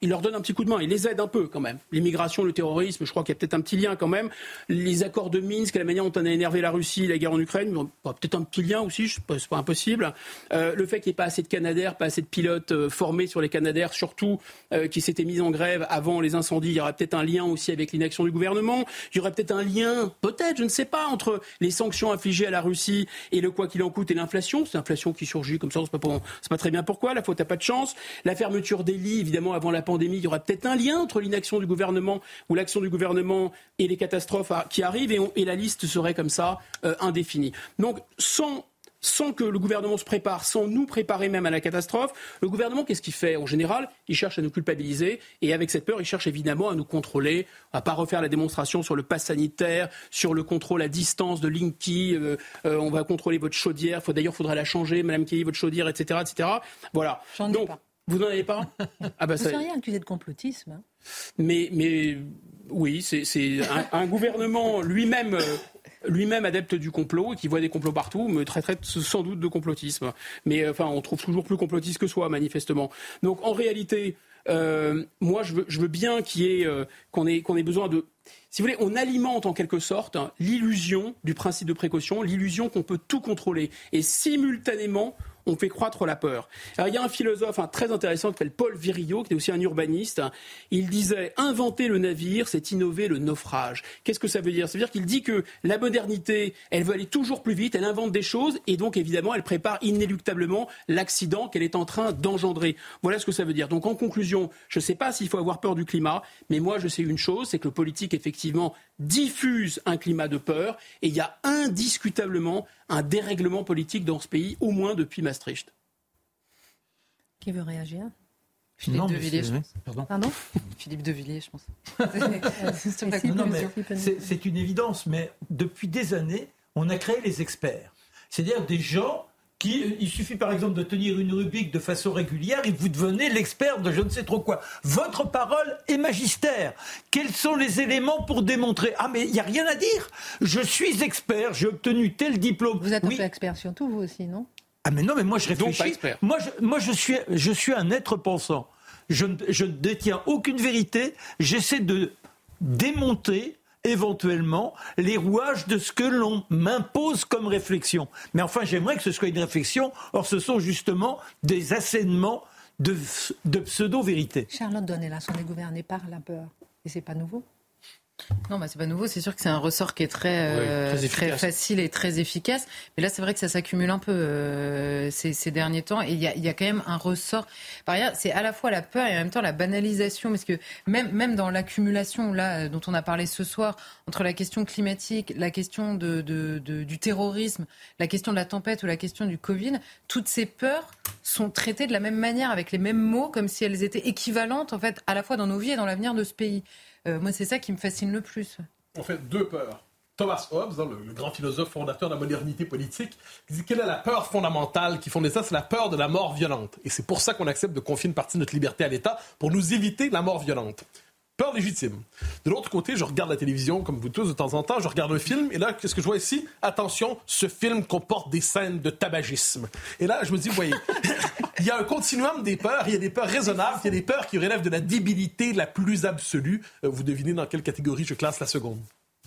[SPEAKER 4] il leur donne un petit coup de main, il les aide un peu quand même. L'immigration, le terrorisme, je crois qu'il y a peut-être un petit lien quand même. Les accords de Minsk, la manière dont on a énervé la Russie, la guerre en Ukraine, peut-être un petit lien aussi, c'est pas, impossible. Euh, le fait qu'il n'y ait pas assez de Canadaires, pas assez de pilotes euh, formés sur les Canadaires, surtout euh, qui s'étaient mis en grève avant les incendies, il y aurait peut-être un lien aussi avec l'inaction du gouvernement. Il y aurait peut-être un lien, peut-être, je ne sais pas, entre les sanctions infligées à la Russie et le quoi qu'il en coûte et l'inflation. C'est l'inflation qui surgit comme ça, on ne sait pas, pas très bien pourquoi. La faute n'a pas de chance. La fermeture des lits, évidemment, avant la pandémie, il y aura peut-être un lien entre l'inaction du gouvernement ou l'action du gouvernement et les catastrophes qui arrivent, et, la liste serait comme ça euh, indéfinie. Donc, sans sans que le gouvernement se prépare, sans nous préparer même à la catastrophe, le gouvernement, qu'est-ce qu'il fait En général, il cherche à nous culpabiliser et avec cette peur, il cherche évidemment à nous contrôler, à pas refaire la démonstration sur le pass sanitaire, sur le contrôle à distance de Linky, euh, euh, on va contrôler votre chaudière, d'ailleurs, il faudra la changer, Madame Kelly, votre chaudière, etc. etc. Voilà.
[SPEAKER 1] Donc,
[SPEAKER 4] vous n'en avez pas
[SPEAKER 1] ah bah Vous seriez accusé de complotisme. Hein.
[SPEAKER 4] mais, mais oui, c'est un, gouvernement lui-même euh, lui-même adepte du complot et qui voit des complots partout me traiterait sans doute de complotisme. Mais euh, enfin, on trouve toujours plus complotiste que soi, manifestement. Donc en réalité, euh, moi, je veux, je veux bien y ait, qu'on ait, qu'on ait besoin de si vous voulez, on alimente en quelque sorte l'illusion du principe de précaution, l'illusion qu'on peut tout contrôler. Et simultanément, on fait croître la peur. il y a un philosophe très intéressant qui s'appelle Paul Virillo, qui est aussi un urbaniste. Il disait inventer le navire, c'est innover le naufrage. Qu'est-ce que ça veut dire? Ça veut dire qu'il dit que la modernité, elle veut aller toujours plus vite, elle invente des choses et donc évidemment, elle prépare inéluctablement l'accident qu'elle est en train d'engendrer. Voilà ce que ça veut dire. Donc en conclusion, je ne sais pas s'il faut avoir peur du climat, mais moi je sais une chose, c'est que le politique effectivement diffuse un climat de peur et il y a indiscutablement un dérèglement politique dans ce pays, au moins depuis Maastricht.
[SPEAKER 1] Qui veut réagir?
[SPEAKER 6] Philippe de Villiers, je pense.
[SPEAKER 1] Pardon,
[SPEAKER 6] Philippe de Villiers, je pense.
[SPEAKER 3] C'est une évidence, mais depuis des années, on a créé les experts. C'est-à-dire des gens il suffit par exemple de tenir une rubrique de façon régulière et vous devenez l'expert de je ne sais trop quoi. Votre parole est magistère. Quels sont les éléments pour démontrer Ah mais il n'y a rien à dire. Je suis expert, j'ai obtenu tel diplôme.
[SPEAKER 1] Vous êtes un peu expert sur tout vous aussi, non?
[SPEAKER 3] Ah mais non, mais moi je réfléchis. Moi, je, moi je, suis, je suis un être pensant. Je, je ne détiens aucune vérité. J'essaie de démonter éventuellement les rouages de ce que l'on m'impose comme réflexion. Mais enfin, j'aimerais que ce soit une réflexion. Or, ce sont justement des assénements de, pseudo-vérité.
[SPEAKER 1] Charlotte Donnella, on est gouverné par la peur. Et c'est pas nouveau.
[SPEAKER 6] Non, bah, c'est pas nouveau. C'est sûr que c'est un ressort qui est très, euh, très, facile et très efficace. Mais là, c'est vrai que ça s'accumule un peu euh, ces, ces, derniers temps. Et il y a, y a, quand même un ressort. Par ailleurs, c'est à la fois la peur et en même temps la banalisation. Parce que même, même dans l'accumulation là euh, dont on a parlé ce soir, entre la question climatique, la question de, de, de, du terrorisme, la question de la tempête ou la question du Covid, toutes ces peurs sont traitées de la même manière, avec les mêmes mots, comme si elles étaient équivalentes, en fait, à la fois dans nos vies et dans l'avenir de ce pays. Euh, moi, c'est ça qui me fascine le plus.
[SPEAKER 5] En fait, deux peurs. Thomas Hobbes, hein, le, grand philosophe fondateur de la modernité politique, dit quelle est la peur fondamentale qui fondait ça? C'est la peur de la mort violente. Et c'est pour ça qu'on accepte de confier une partie de notre liberté à l'État, pour nous éviter la mort violente. Peur légitime. De l'autre côté, je regarde la télévision, comme vous tous, de temps en temps, je regarde un film, et là, qu'est-ce que je vois ici? Attention, ce film comporte des scènes de tabagisme. Et là, je me dis, voyez, il y a un continuum des peurs, il y a des peurs raisonnables, il y a des peurs qui relèvent de la débilité la plus absolue. Euh, vous devinez dans quelle catégorie je classe la seconde.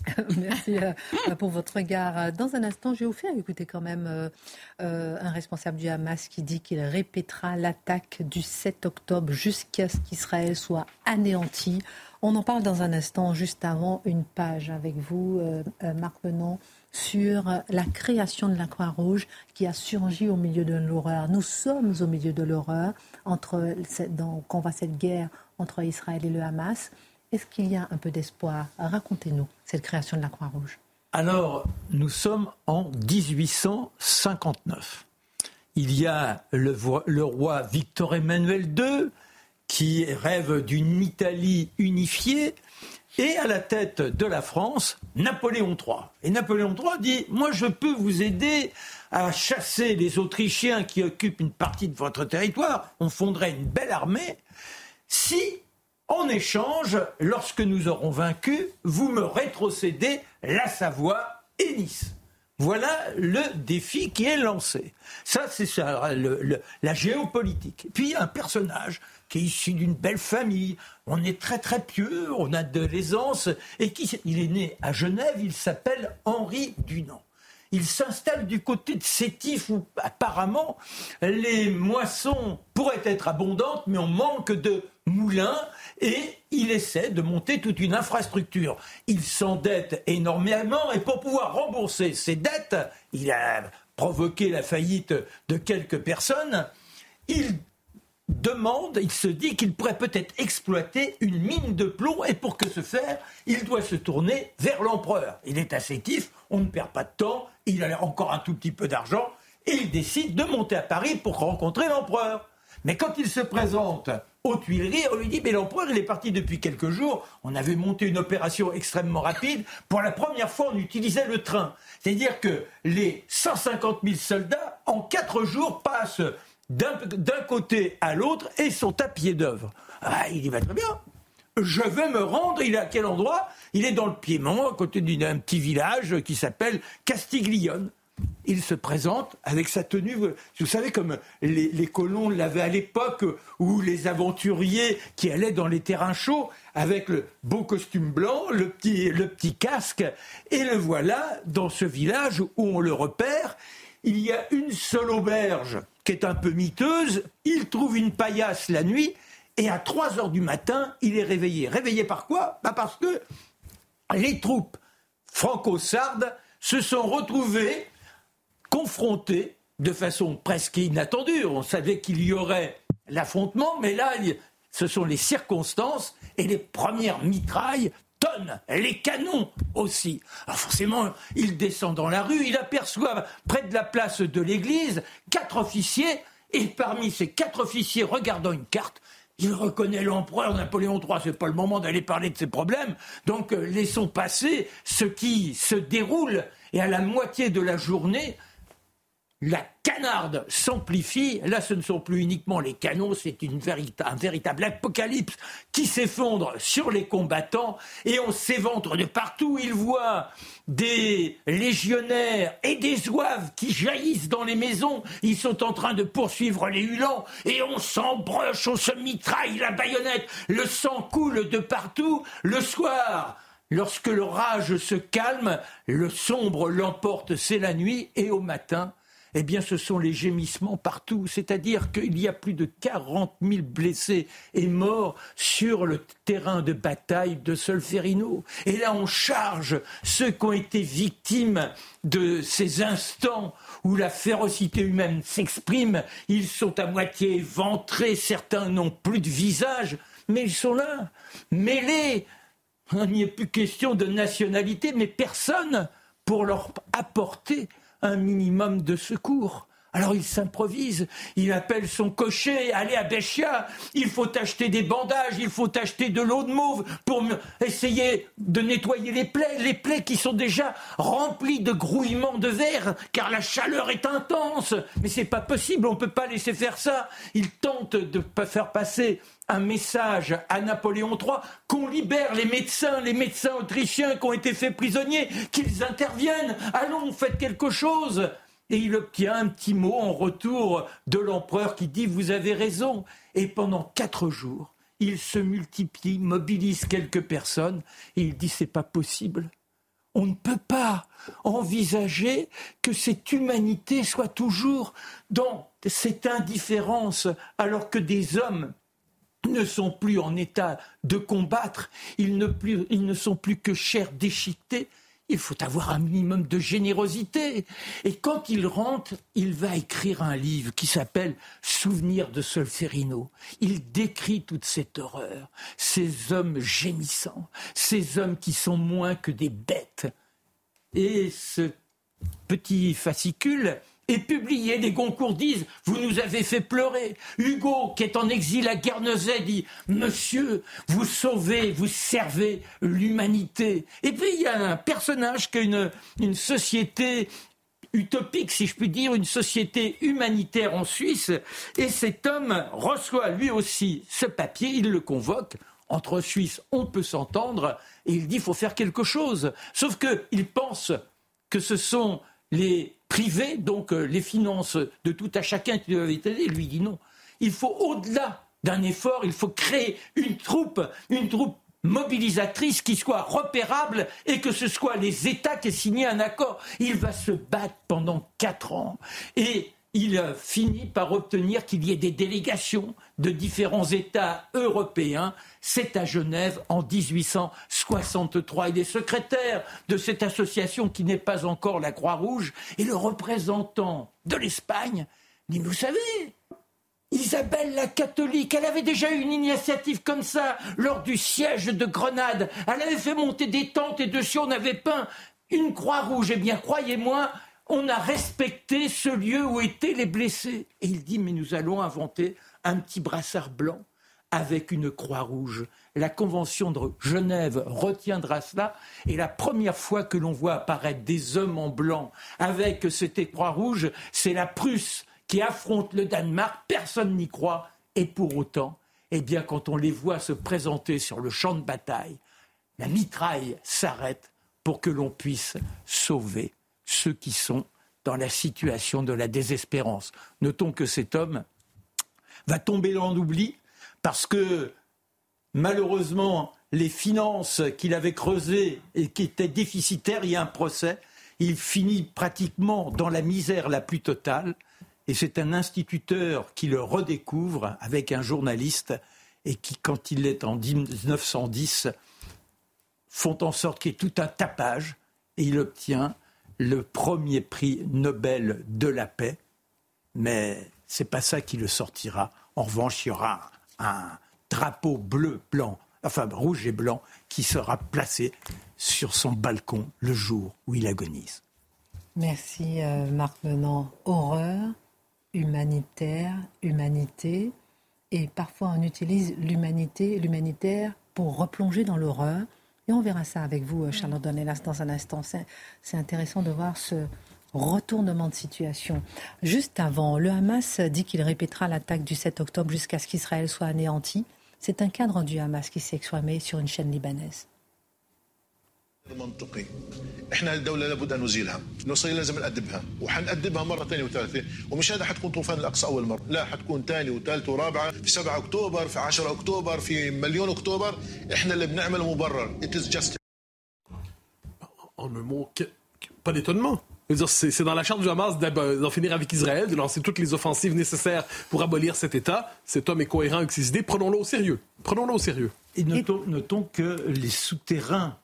[SPEAKER 1] Merci euh, pour votre regard. Dans un instant, vous faire écouter quand même euh, un responsable du Hamas qui dit qu'il répétera l'attaque du 7 octobre jusqu'à ce qu'Israël soit anéanti. On en parle dans un instant, juste avant une page avec vous, Marc Menon sur la création de la Croix-Rouge qui a surgi au milieu de l'horreur. Nous sommes au milieu de l'horreur entre donc on voit cette guerre entre Israël et le Hamas. Est-ce qu'il y a un peu d'espoir? Racontez-nous cette création de la Croix-Rouge.
[SPEAKER 3] Alors, nous sommes en 1859. Il y a le roi Victor Emmanuel II qui rêve d'une Italie unifiée et à la tête de la France, Napoléon III. Et Napoléon III dit, moi je peux vous aider à chasser les Autrichiens qui occupent une partie de votre territoire, on fonderait une belle armée, si, en échange, lorsque nous aurons vaincu, vous me rétrocédez la Savoie et Nice. Voilà le défi qui est lancé. Ça, c'est la géopolitique. Puis un personnage qui est issu d'une belle famille. On est très très pieux, on a de l'aisance. Et qui, il est né à Genève, il s'appelle Henri Dunant. Il s'installe du côté de Sétif où apparemment les moissons pourraient être abondantes, mais on manque de moulins et il essaie de monter toute une infrastructure. Il s'endette énormément et pour pouvoir rembourser ses dettes, il a provoqué la faillite de quelques personnes. Il demande, il se dit qu'il pourrait peut-être exploiter une mine de plomb et pour que ce faire, il doit se tourner vers l'empereur. Il est assétif, on ne perd pas de temps, il a encore un tout petit peu d'argent et il décide de monter à Paris pour rencontrer l'empereur. Mais quand il se présente aux Tuileries, on lui dit mais l'empereur il est parti depuis quelques jours, on avait monté une opération extrêmement rapide, pour la première fois on utilisait le train. C'est-à-dire que les 150 000 soldats en quatre jours passent d'un côté à l'autre et sont à pied d'œuvre. Ah, il y va très bien. Je vais me rendre, il est à quel endroit? Il est dans le Piémont, à côté d'un petit village qui s'appelle Castiglione. Il se présente avec sa tenue, vous savez, comme les, colons l'avaient à l'époque, où les aventuriers qui allaient dans les terrains chauds, avec le beau costume blanc, le petit, le petit casque, et le voilà dans ce village où on le repère. Il y a une seule auberge un peu miteuse, il trouve une paillasse la nuit, et à 3 heures du matin, il est réveillé. Réveillé par quoi? Bah Parce que les troupes franco-sardes se sont retrouvées confrontées de façon presque inattendue. On savait qu'il y aurait l'affrontement, mais là, ce sont les circonstances et les premières mitrailles les canons aussi. Alors forcément, il descend dans la rue, il aperçoit près de la place de l'église quatre officiers, et parmi ces quatre officiers regardant une carte, il reconnaît l'empereur Napoléon III. C'est pas le moment d'aller parler de ses problèmes. Donc euh, laissons passer ce qui se déroule. Et à la moitié de la journée, la canarde s'amplifie. Là, ce ne sont plus uniquement les canons, c'est un véritable apocalypse qui s'effondre sur les combattants et on s'éventre de partout. Ils voient des légionnaires et des zouaves qui jaillissent dans les maisons. Ils sont en train de poursuivre les hulans et on s'embroche, on se mitraille la baïonnette. Le sang coule de partout. Le soir, lorsque l'orage se calme, le sombre l'emporte, c'est la nuit et au matin, eh bien, ce sont les gémissements partout. C'est-à-dire qu'il y a plus de 40 000 blessés et morts sur le terrain de bataille de Solferino. Et là, on charge ceux qui ont été victimes de ces instants où la férocité humaine s'exprime. Ils sont à moitié ventrés, certains n'ont plus de visage, mais ils sont là, mêlés. Il n'y a plus question de nationalité, mais personne pour leur apporter un minimum de secours. Alors il s'improvise, il appelle son cocher, allez à Béchia, il faut acheter des bandages, il faut acheter de l'eau de mauve pour essayer de nettoyer les plaies, les plaies qui sont déjà remplies de grouillements de verre, car la chaleur est intense. Mais c'est pas possible, on ne peut pas laisser faire ça. Il tente de faire passer un message à Napoléon III qu'on libère les médecins, les médecins autrichiens qui ont été faits prisonniers, qu'ils interviennent. Allons, faites quelque chose. Et il obtient un petit mot en retour de l'empereur qui dit Vous avez raison. Et pendant quatre jours, il se multiplie, mobilise quelques personnes, et il dit C'est pas possible. On ne peut pas envisager que cette humanité soit toujours dans cette indifférence, alors que des hommes ne sont plus en état de combattre, ils ne, sont plus que chers déchiquetés. Il faut avoir un minimum de générosité. Et quand il rentre, il va écrire un livre qui s'appelle Souvenir de Solferino. Il décrit toute cette horreur, ces hommes gémissants, ces hommes qui sont moins que des bêtes. Et ce petit fascicule et publié. Les Goncourt disent Vous nous avez fait pleurer. Hugo, qui est en exil à Guernesey, dit Monsieur, vous sauvez, vous servez l'humanité. Et puis il y a un personnage qui a une, une société utopique, si je puis dire, une société humanitaire en Suisse. Et cet homme reçoit lui aussi ce papier, il le convoque. Entre Suisses, on peut s'entendre, et il dit faut faire quelque chose. Sauf qu'il pense que ce sont les privés, donc euh, les finances de tout à chacun qui doivent aider. Lui dit non. Il faut au-delà d'un effort, il faut créer une troupe, une troupe mobilisatrice qui soit repérable et que ce soit les États qui aient signé un accord. Il va se battre pendant quatre ans et il finit par obtenir qu'il y ait des délégations de différents États européens. C'est à Genève en 1863. Il est secrétaire de cette association qui n'est pas encore la Croix-Rouge et le représentant de l'Espagne dit, vous savez, Isabelle la catholique, elle avait déjà eu une initiative comme ça lors du siège de Grenade. Elle avait fait monter des tentes et dessus on avait peint une croix rouge. Eh bien, croyez-moi, on a respecté ce lieu où étaient les blessés. Et il dit, mais nous allons inventer un petit brassard blanc avec une croix rouge. La Convention de Genève retiendra cela. Et la première fois que l'on voit apparaître des hommes en blanc avec cette croix rouge, c'est la Prusse qui affrontent le Danemark, personne n'y croit, et pour autant, eh bien, quand on les voit se présenter sur le champ de bataille, la mitraille s'arrête pour que l'on puisse sauver ceux qui sont dans la situation de la désespérance. Notons que cet homme va tomber dans l'oubli parce que malheureusement, les finances qu'il avait creusées et qui étaient déficitaires, il y a un procès, il finit pratiquement dans la misère la plus totale. Et c'est un instituteur qui le redécouvre avec un journaliste et qui, quand il est en 1910, font en sorte qu'il y ait tout un tapage et il obtient le premier prix Nobel de la paix. Mais c'est pas ça qui le sortira. En revanche, il y aura un drapeau bleu, blanc, enfin rouge et blanc, qui sera placé sur son balcon le jour où il agonise.
[SPEAKER 1] Merci euh, Marc Menant. Horreur, humanitaire, humanité, et parfois on utilise l'humanité, l'humanitaire pour replonger dans l'horreur. Et on verra ça avec vous, Charlotte Dornelas, dans un instant. C'est intéressant de voir ce retournement de situation. Juste avant, le Hamas dit qu'il répétera l'attaque du 7 octobre jusqu'à ce qu'Israël soit anéanti. C'est un cadre du Hamas qui s'est exprimé sur une chaîne libanaise. منطقي إحنا الدولة لابد ان نزيلها الاسرائيل لازم نأدبها وحنأدبها مره ثانية وثالثه ومش هذا حتكون طوفان الاقصى اول مره لا حتكون ثاني وثالث ورابعه في 7 اكتوبر في 10 اكتوبر في مليون اكتوبر إحنا اللي بنعمل مبرر it is just
[SPEAKER 5] en un mot pas d'étonnement c'est dans la charte du Hamas d'en finir avec Israël, de lancer toutes les offensives nécessaires pour abolir cet État. Cet homme est cohérent avec ses idées. Prenons-le au sérieux. Prenons-le au sérieux.
[SPEAKER 3] Et notons, notons que les souterrains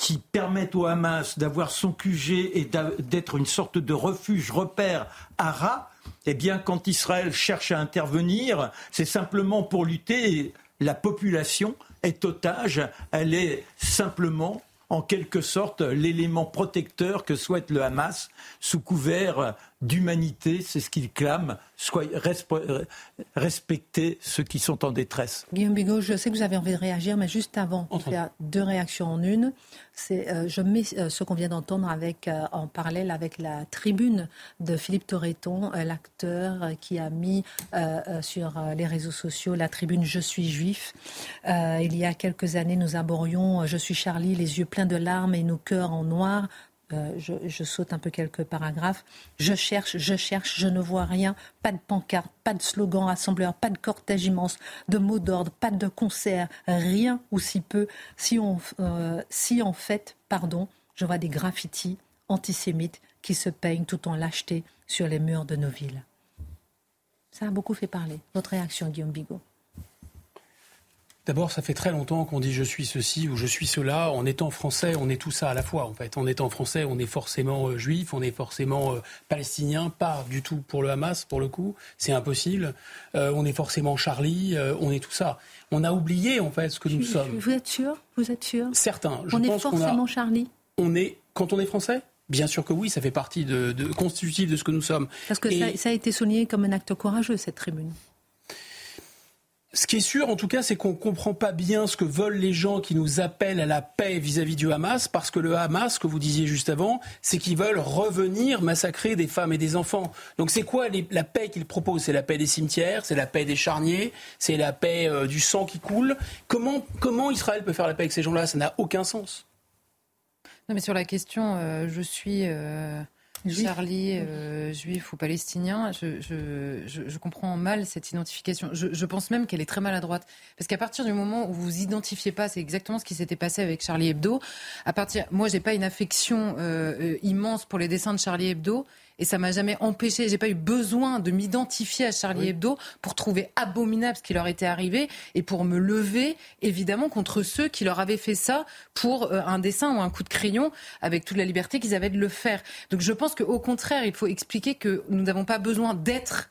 [SPEAKER 3] qui permettent au Hamas d'avoir son QG et d'être une sorte de refuge repère à eh bien, quand Israël cherche à intervenir, c'est simplement pour lutter. La population est otage, elle est simplement en quelque sorte l'élément protecteur que souhaite le Hamas sous couvert d'humanité, c'est ce qu'il clame, soit respecter ceux qui sont en détresse.
[SPEAKER 1] Guillaume Bigot, je sais que vous avez envie de réagir, mais juste avant, on fait deux réactions en une. Euh, je mets euh, ce qu'on vient d'entendre avec, euh, en parallèle avec la tribune de Philippe Torreton, l'acteur qui a mis sur les réseaux sociaux la tribune Je suis juif. il y a quelques années, nous aborions Je suis Charlie, les yeux pleins de larmes et nos cœurs en noir. Euh, je, saute un peu quelques paragraphes. Je cherche, je cherche, je ne vois rien. Pas de pancarte, pas de slogan rassembleur, pas de cortège immense, de mots d'ordre, pas de concert, rien ou si peu. Si, on, euh, si en fait, pardon, je vois des graffitis antisémites qui se peignent tout en lâcheté sur les murs de nos villes. Ça a beaucoup fait parler. Votre réaction, Guillaume Bigot?
[SPEAKER 4] D'abord, ça fait très longtemps qu'on dit je suis ceci ou je suis cela. En étant français, on est tout ça à la fois, en fait. En étant français, on est forcément euh, juif, on est forcément euh, palestinien, pas du tout pour le Hamas, pour le coup. C'est impossible. Euh, on est forcément Charlie, on est tout ça. On a oublié, en fait, ce que nous sommes.
[SPEAKER 1] Vous êtes sûr? Vous êtes sûr?
[SPEAKER 4] Certains.
[SPEAKER 1] on est forcément Charlie
[SPEAKER 4] On est, quand on est français? Bien sûr que oui, ça fait partie de, de constitutif de ce que nous sommes.
[SPEAKER 1] Parce que ça, ça a été souligné comme un acte courageux, cette tribune.
[SPEAKER 4] Ce qui est sûr, en tout cas, c'est qu'on ne comprend pas bien ce que veulent les gens qui nous appellent à la paix vis-à-vis du Hamas, parce que le Hamas, que vous disiez juste avant, c'est qu'ils veulent revenir massacrer des femmes et des enfants. Donc c'est quoi la paix qu'ils proposent? C'est la paix des cimetières, c'est la paix des charniers, c'est la paix euh, du sang qui coule. Comment, Israël peut faire la paix avec ces gens-là? Ça n'a aucun sens.
[SPEAKER 6] Non, mais sur la question, euh, je suis... Euh, Charlie, euh, juif ou palestinien, je, je, je, comprends mal cette identification. Je, pense même qu'elle est très maladroite. Parce qu'à partir du moment où vous vous identifiez pas, c'est exactement ce qui s'était passé avec Charlie Hebdo. À partir, moi, j'ai pas une affection euh, euh, immense pour les dessins de Charlie Hebdo et ça m'a jamais empêché, j'ai pas eu besoin de m'identifier à Charlie Hebdo pour trouver abominable ce qui leur était arrivé et pour me lever évidemment contre ceux qui leur avaient fait ça pour euh, un dessin ou un coup de crayon avec toute la liberté qu'ils avaient de le faire. Donc je pense qu'au contraire, il faut expliquer que nous n'avons pas besoin d'être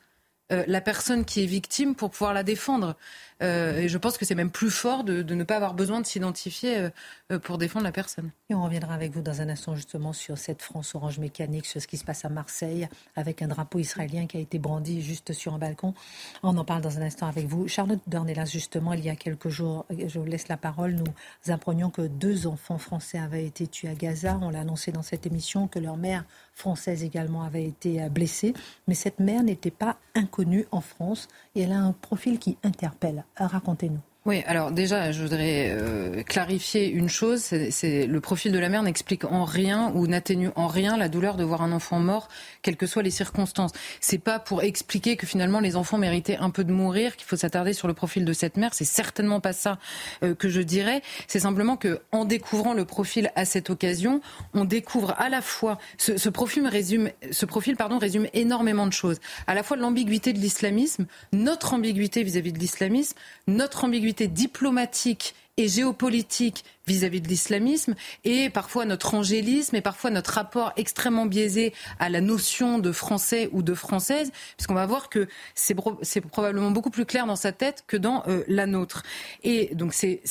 [SPEAKER 6] euh, la personne qui est victime pour pouvoir la défendre. Euh, et je pense que c'est même plus fort de, ne pas avoir besoin de s'identifier euh, euh, pour défendre la personne.
[SPEAKER 1] Et on reviendra avec vous dans un instant justement sur cette France orange mécanique, sur ce qui se passe à Marseille, avec un drapeau israélien qui a été brandi juste sur un balcon. On en parle dans un instant avec vous. Charlotte Dornelas, justement, il y a quelques jours, je vous laisse la parole, nous apprenions que deux enfants français avaient été tués à Gaza. On l'a annoncé dans cette émission que leur mère française également avait été blessée. Mais cette mère n'était pas inconnue en France et elle a un profil qui interpelle. Racontez-nous.
[SPEAKER 6] Oui, alors déjà, je voudrais euh, clarifier une chose. C'est le profil de la mère n'explique en rien ou n'atténue en rien la douleur de voir un enfant mort, quelles que soient les circonstances. C'est pas pour expliquer que finalement les enfants méritaient un peu de mourir qu'il faut s'attarder sur le profil de cette mère. C'est certainement pas ça euh, que je dirais. C'est simplement que en découvrant le profil à cette occasion, on découvre à la fois ce, profil résume énormément de choses. À la fois l'ambiguïté de l'islamisme, notre ambiguïté vis-à-vis -vis de l'islamisme, notre ambiguïté diplomatique et géopolitique vis-à-vis de l'islamisme et parfois notre angélisme et parfois notre rapport extrêmement biaisé à la notion de français ou de française, puisqu'on va voir que c'est probablement beaucoup plus clair dans sa tête que dans euh, la nôtre. Et donc c'est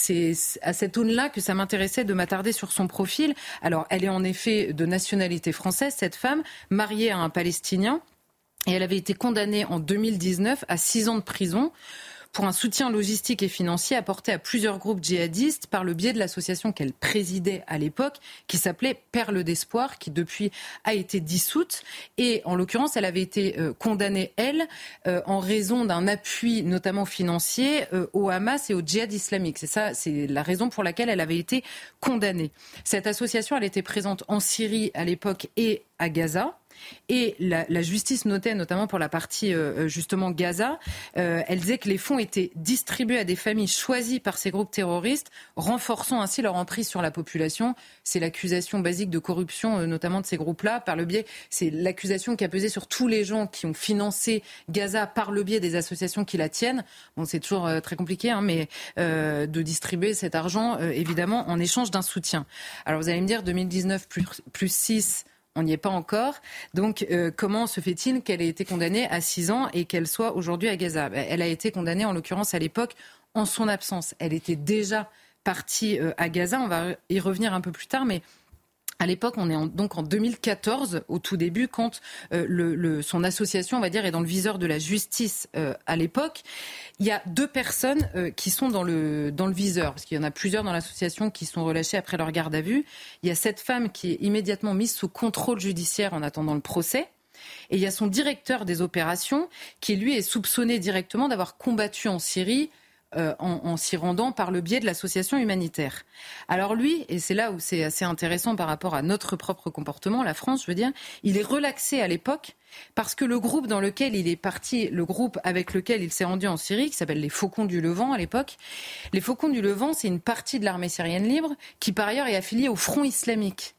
[SPEAKER 6] à cette aune-là que ça m'intéressait de m'attarder sur son profil. Alors elle est en effet de nationalité française, cette femme, mariée à un Palestinien, et elle avait été condamnée en 2019 à six ans de prison pour un soutien logistique et financier apporté à plusieurs groupes djihadistes par le biais de l'association qu'elle présidait à l'époque, qui s'appelait Perle d'Espoir, qui depuis a été dissoute. Et en l'occurrence, elle avait été euh, condamnée, elle, euh, en raison d'un appui notamment financier euh, au Hamas et au djihad islamique. C'est ça, c'est la raison pour laquelle elle avait été condamnée. Cette association, elle était présente en Syrie à l'époque et à Gaza. Et la, justice notait, notamment pour la partie euh, euh, justement Gaza, euh, elle disait que les fonds étaient distribués à des familles choisies par ces groupes terroristes, renforçant ainsi leur emprise sur la population. C'est l'accusation basique de corruption, notamment de ces groupes-là, par le biais, c'est l'accusation qui a pesé sur tous les gens qui ont financé Gaza par le biais des associations qui la tiennent. Bon, c'est toujours très compliqué, hein, mais de distribuer cet argent, évidemment, en échange d'un soutien. Alors vous allez me dire, 2019 plus, plus 6 on n'y est pas encore. Donc, euh, comment se fait-il qu'elle ait été condamnée à 6 ans et qu'elle soit aujourd'hui à Gaza? Ben, Elle a été condamnée, en l'occurrence, à l'époque, en son absence. Elle était déjà partie euh, à Gaza. On va y revenir un peu plus tard, mais à l'époque, on est donc en 2014, au tout début, quand euh, le, son association, on va dire, est dans le viseur de la justice euh, à l'époque. Il y a deux personnes euh, qui sont dans le, dans le viseur, parce qu'il y en a plusieurs dans l'association qui sont relâchées après leur garde à vue. Il y a cette femme qui est immédiatement mise sous contrôle judiciaire en attendant le procès. Et il y a son directeur des opérations qui, lui, est soupçonné directement d'avoir combattu en Syrie euh, en, s'y rendant par le biais de l'association humanitaire. Alors lui, et c'est là où c'est assez intéressant par rapport à notre propre comportement, la France, je veux dire, il est relaxé à l'époque parce que le groupe dans lequel il est parti, le groupe avec lequel il s'est rendu en Syrie, qui s'appelle les Faucons du Levant à l'époque, les Faucons du Levant, c'est une partie de l'armée syrienne libre qui par ailleurs est affiliée au Front islamique.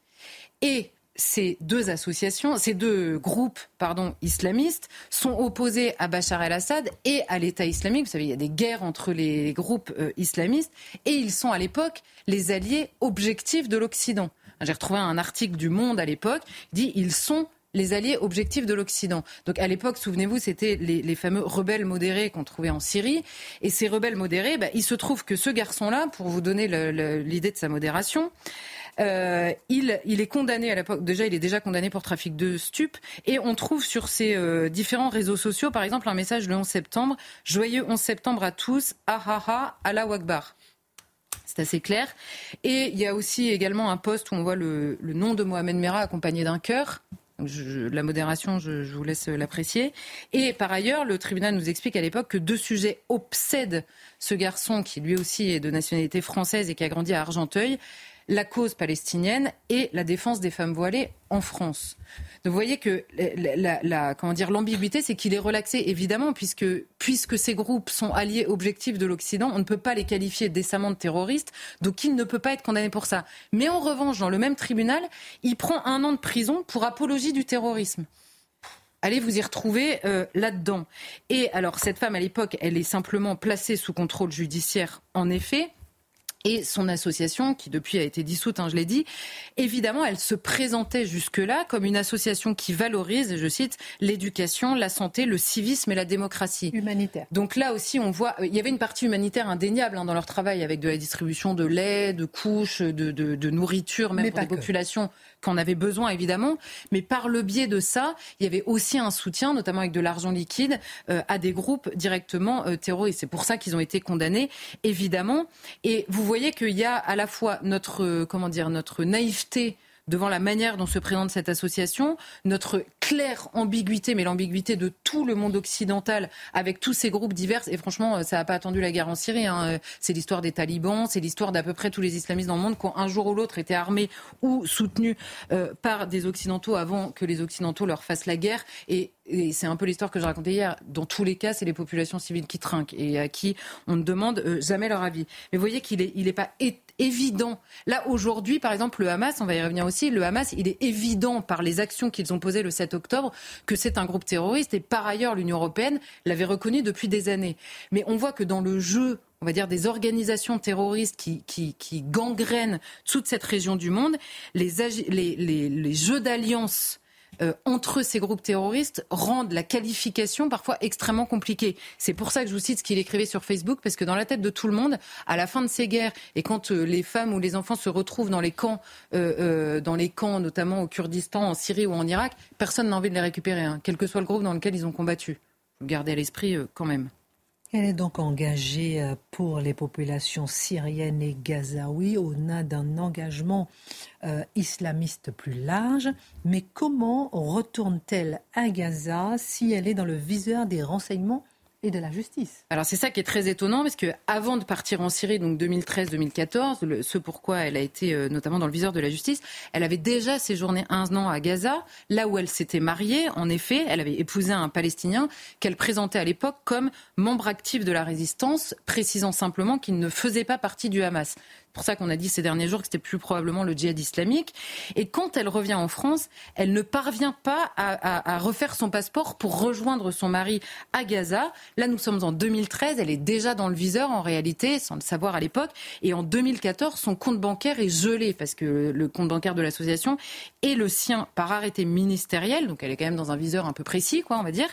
[SPEAKER 6] Et ces deux associations, ces deux groupes pardon, islamistes sont opposés à Bachar el-Assad et à l'État islamique. Vous savez, il y a des guerres entre les groupes euh, islamistes et ils sont à l'époque les alliés objectifs de l'Occident. J'ai retrouvé un article du Monde à l'époque, dit ils sont les alliés objectifs de l'Occident. Donc à l'époque, souvenez-vous, c'était les, fameux rebelles modérés qu'on trouvait en Syrie. Et ces rebelles modérés, bah, il se trouve que ce garçon-là, pour vous donner l'idée de sa modération, Euh, il, est condamné à l'époque. Déjà, il est déjà condamné pour trafic de stupes. Et on trouve sur ses euh, différents réseaux sociaux, par exemple, un message le 11 septembre Joyeux 11 septembre à tous. Ah ah ah, Allah Wakbar. C'est assez clair. Et il y a aussi également un post où on voit le, nom de Mohamed Merah accompagné d'un cœur. La modération, je vous laisse l'apprécier. Et par ailleurs, le tribunal nous explique à l'époque que deux sujets obsèdent ce garçon qui lui aussi est de nationalité française et qui a grandi à Argenteuil la cause palestinienne et la défense des femmes voilées en France. Vous voyez que la, dire l'ambiguïté, c'est qu'il est relaxé évidemment puisque puisque ces groupes sont alliés objectifs de l'Occident, on ne peut pas les qualifier décemment de terroristes, donc il ne peut pas être condamné pour ça. Mais en revanche, dans le même tribunal, il prend un an de prison pour apologie du terrorisme allez vous y retrouver euh, là-dedans. Et alors, cette femme, à l'époque, elle est simplement placée sous contrôle judiciaire, en effet et son association, qui depuis a été dissoute, hein, je l'ai dit, évidemment, elle se présentait jusque-là comme une association qui valorise, je cite, l'éducation, la santé, le civisme et la démocratie.
[SPEAKER 1] Humanitaire.
[SPEAKER 6] Donc là aussi, on voit, il y avait une partie humanitaire indéniable hein, dans leur travail, avec de la distribution de lait, de couches, de, de, de nourriture, même pour des populations qu'on avait besoin évidemment, mais par le biais de ça, il y avait aussi un soutien, notamment avec de l'argent liquide, euh, à des groupes directement euh, terroristes. C'est pour ça qu'ils ont été condamnés, évidemment. Et vous voyez qu'il y a à la fois notre, euh, comment dire, notre naïveté devant la manière dont se présente cette association, notre claire ambiguïté, mais l'ambiguïté de tout le monde occidental avec tous ces groupes divers. Et franchement, ça n'a pas attendu la guerre en Syrie. Hein. C'est l'histoire des talibans, c'est l'histoire d'à peu près tous les islamistes dans le monde qui ont un jour ou l'autre été armés ou soutenus euh, par des occidentaux avant que les occidentaux leur fassent la guerre. Et c'est un peu l'histoire que je racontais hier, dans tous les cas, c'est les populations civiles qui trinquent et à qui on ne demande euh, jamais leur avis. Mais vous voyez qu'il n'est il est pas évident. Là, aujourd'hui, par exemple, le Hamas, on va y revenir aussi, le Hamas, il est évident par les actions qu'ils ont posées le 7 octobre que c'est un groupe terroriste et par ailleurs, l'Union européenne l'avait reconnu depuis des années. Mais on voit que dans le jeu on va dire, des organisations terroristes qui, qui, gangrènent toute cette région du monde, les, les jeux d'alliance euh, entre ces groupes terroristes rendent la qualification parfois extrêmement compliquée. C'est pour ça que je vous cite ce qu'il écrivait sur Facebook, parce que dans la tête de tout le monde, à la fin de ces guerres, et quand euh, les femmes ou les enfants se retrouvent dans les camps, euh, dans les camps notamment au Kurdistan, en Syrie ou en Irak, personne n'a envie de les récupérer, hein, quel que soit le groupe dans lequel ils ont combattu. Gardez à l'esprit quand même.
[SPEAKER 1] Elle est donc engagée euh, pour les populations syriennes et gazaouis au-delà d'un engagement euh, islamiste plus large. Mais comment retourne-t-elle à Gaza si elle est dans le viseur des renseignements et de la justice.
[SPEAKER 6] Alors c'est ça qui est très étonnant parce que avant de partir en Syrie, donc 2013-2014, ce pourquoi elle a été euh, notamment dans le viseur de la justice, elle avait déjà séjourné un an à Gaza, là où elle s'était mariée. En effet, elle avait épousé un Palestinien qu'elle présentait à l'époque comme membre actif de la résistance, précisant simplement qu'il ne faisait pas partie du Hamas pour ça qu'on a dit ces derniers jours que c'était plus probablement le djihad islamique. Et quand elle revient en France, elle ne parvient pas à, refaire son passeport pour rejoindre son mari à Gaza. Là, nous sommes en 2013. Elle est déjà dans le viseur en réalité, sans le savoir à l'époque. Et en 2014, son compte bancaire est gelé parce que le compte bancaire de l'association est le sien par arrêté ministériel. Donc elle est quand même dans un viseur un peu précis, quoi, on va dire.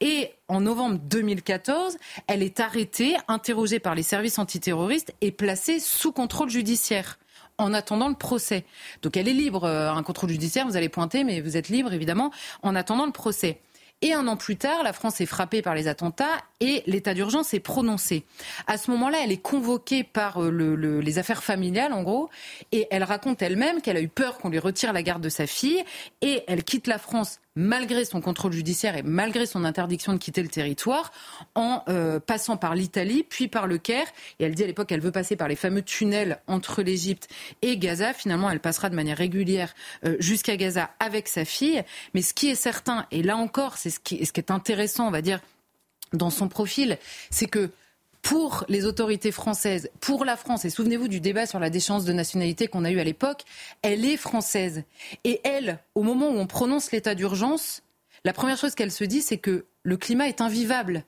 [SPEAKER 6] Et en novembre 2014, elle est arrêtée, interrogée par les services antiterroristes et placée sous contrôle judiciaire en attendant le procès. Donc elle est libre, euh, un contrôle judiciaire, vous allez pointer, mais vous êtes libre évidemment, en attendant le procès. Et un an plus tard, la France est frappée par les attentats et l'état d'urgence est prononcé. À ce moment-là, elle est convoquée par euh, le, les affaires familiales, en gros, et elle raconte elle-même qu'elle a eu peur qu'on lui retire la garde de sa fille et elle quitte la France malgré son contrôle judiciaire et malgré son interdiction de quitter le territoire, en euh, passant par l'Italie, puis par le Caire. Et elle dit à l'époque qu'elle veut passer par les fameux tunnels entre l'Égypte et Gaza. Finalement, elle passera de manière régulière euh, jusqu'à Gaza avec sa fille. Mais ce qui est certain, et là encore, c'est ce qui, ce qui est intéressant, on va dire, dans son profil, c'est que pour les autorités françaises, pour la France, et souvenez-vous du débat sur la déchéance de nationalité qu'on a eu à l'époque, elle est française. Et elle, au moment où on prononce l'état d'urgence, la première chose qu'elle se dit, c'est que le climat est invivable.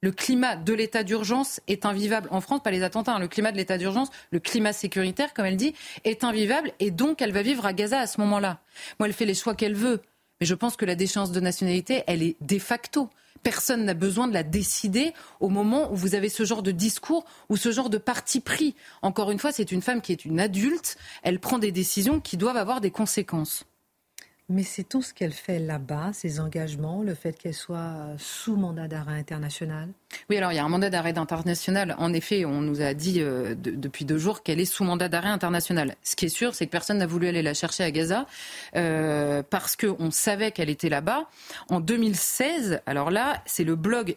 [SPEAKER 6] Le climat de l'état d'urgence est invivable en France, pas les attentats, hein. le climat de l'état d'urgence, le climat sécuritaire, comme elle dit, est invivable et donc elle va vivre à Gaza à ce moment-là. Moi, elle fait les choix qu'elle veut, mais je pense que la déchéance de nationalité, elle est de facto Personne n'a besoin de la décider au moment où vous avez ce genre de discours ou ce genre de parti pris. Encore une fois, c'est une femme qui est une adulte. Elle prend des décisions qui doivent avoir des conséquences.
[SPEAKER 1] Mais c'est tout ce qu'elle fait là-bas, ses engagements, le fait qu'elle soit sous mandat d'arrêt international?
[SPEAKER 6] Oui, alors il y a un mandat d'arrêt international. En effet, on nous a dit euh, depuis deux jours qu'elle est sous mandat d'arrêt international. Ce qui est sûr, c'est que personne n'a voulu aller la chercher à Gaza euh, parce qu'on savait qu'elle était là-bas. En 2016, alors là, c'est le blog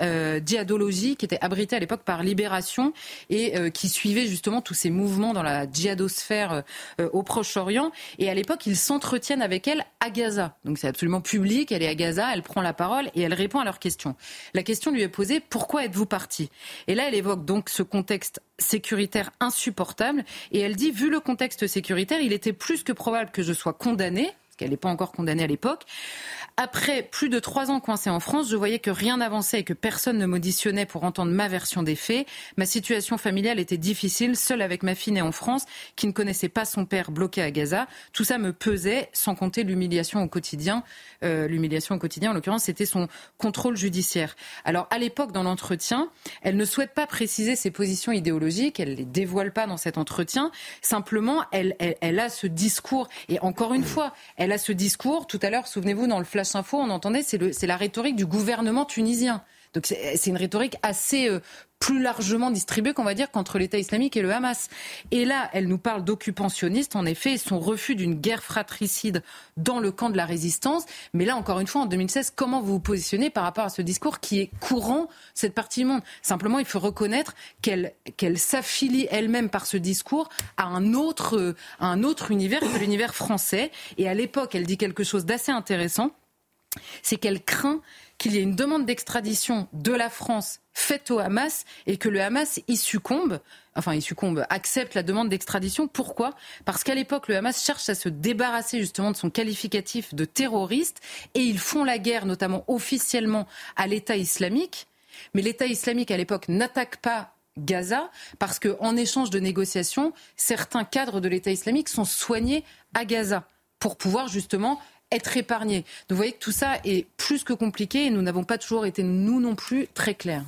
[SPEAKER 6] euh, Djihadologie qui était abrité à l'époque par Libération et qui suivait justement tous ces mouvements dans la djihadosphère au Proche-Orient. Et à l'époque, ils s'entretiennent avec avec elle à Gaza. Donc c'est absolument public, elle est à Gaza, elle prend la parole et elle répond à leurs questions. La question lui est posée, pourquoi êtes-vous parti? Et là, elle évoque donc ce contexte sécuritaire insupportable et elle dit, vu le contexte sécuritaire, il était plus que probable que je sois condamnée, parce qu'elle n'est pas encore condamnée à l'époque, après plus de trois ans coincée en France, je voyais que rien n'avançait et que personne ne m'auditionnait pour entendre ma version des faits. Ma situation familiale était difficile, seule avec ma fille née en France, qui ne connaissait pas son père bloqué à Gaza. Tout ça me pesait, sans compter l'humiliation au quotidien. Euh, l'humiliation au quotidien, en l'occurrence, c'était son contrôle judiciaire. Alors, à l'époque, dans l'entretien, elle ne souhaite pas préciser ses positions idéologiques, elle ne les dévoile pas dans cet entretien. Simplement, elle, elle, elle a ce discours, et encore une fois, elle a ce discours. Tout à l'heure, souvenez-vous, dans le flash On entendait, c'est la rhétorique du gouvernement tunisien. Donc c'est une rhétorique assez euh, plus largement distribuée qu'on va dire qu'entre l'État islamique et le Hamas. Et là, elle nous parle d'occupants sionistes, en effet, son refus d'une guerre fratricide dans le camp de la résistance. Mais là, encore une fois, en 2016, comment vous vous positionnez par rapport à ce discours qui est courant cette partie du monde? Simplement, il faut reconnaître qu'elle s'affilie elle-même par ce discours autre, à un autre univers que l'univers français. Et à l'époque, elle dit quelque chose d'assez intéressant c'est qu'elle craint qu'il y ait une demande d'extradition de la France faite au Hamas et que le Hamas y succombe, enfin y succombe, accepte la demande d'extradition. Pourquoi? Parce qu'à l'époque, le Hamas cherche à se débarrasser justement de son qualificatif de terroriste et ils font la guerre, notamment officiellement, à l'État islamique. Mais l'État islamique à l'époque n'attaque pas Gaza parce qu'en échange de négociations, certains cadres de l'État islamique sont soignés à Gaza pour pouvoir justement être épargné. Donc vous voyez que tout ça est plus que compliqué et nous n'avons pas toujours été, nous non plus, très clairs.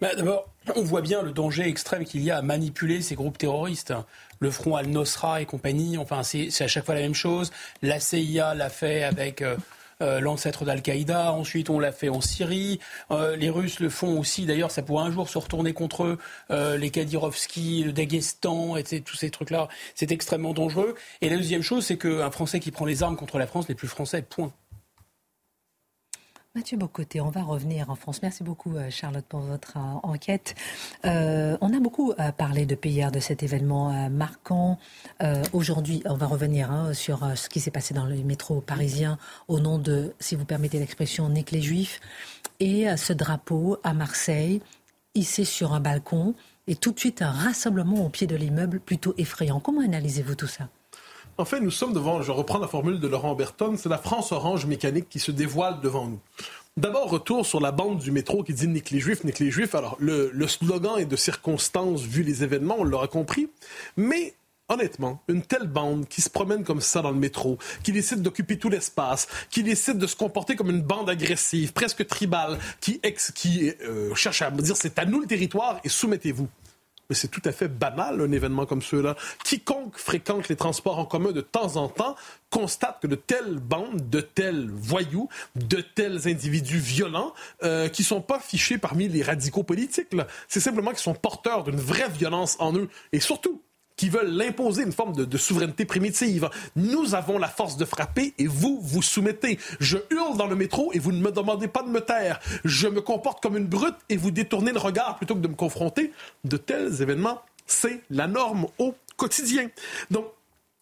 [SPEAKER 4] Bah, d'abord, on voit bien le danger extrême qu'il y a à manipuler ces groupes terroristes. Le Front Al-Nosra et compagnie, enfin, c'est à chaque fois la même chose. La CIA l'a fait avec euh, euh, l'ancêtre d'Al-Qaïda. Ensuite, on l'a fait en Syrie. Euh, les Russes le font aussi. D'ailleurs, ça pourrait un jour se retourner contre eux. Euh, les Kadyrovski, le Daghestan, et tous ces trucs-là. C'est extrêmement dangereux. Et la deuxième chose, c'est qu'un Français qui prend les armes contre la France n'est plus français. Point.
[SPEAKER 1] Mathieu Bocoté, on va revenir en France. Merci beaucoup euh, Charlotte pour votre euh, enquête. Euh, on a beaucoup parlé de hier de cet événement marquant. Aujourd'hui, on va revenir hein, sur ce qui s'est passé dans le métro parisien au nom de, si vous permettez l'expression, les Juifs. Et ce drapeau à Marseille, hissé sur un balcon, et tout de suite un rassemblement au pied de l'immeuble plutôt effrayant. Comment analysez-vous tout ça?
[SPEAKER 5] En fait, nous sommes devant, je reprends la formule de Laurent Berton, c'est la France orange mécanique qui se dévoile devant nous. D'abord, retour sur la bande du métro qui dit Nique les Juifs, nique les Juifs. Alors, le, slogan est de circonstance vu les événements, on l'aura compris. Mais Honnêtement, une telle bande qui se promène comme ça dans le métro, qui décide d'occuper tout l'espace, qui décide de se comporter comme une bande agressive, presque tribale, qui, euh, cherche à dire c'est à nous le territoire et soumettez-vous mais c'est tout à fait banal, un événement comme ceux-là. Quiconque fréquente les transports en commun de temps en temps constate que de telles bandes, de tels voyous, de tels individus violents, euh, qui sont pas fichés parmi les radicaux politiques, c'est simplement qu'ils sont porteurs d'une vraie violence en eux. Et surtout, qui veulent l'imposer une forme de, souveraineté primitive. Nous avons la force de frapper et vous vous soumettez. Je hurle dans le métro et vous ne me demandez pas de me taire. Je me comporte comme une brute et vous détournez le regard plutôt que de me confronter. De tels événements, c'est la norme au quotidien. Donc,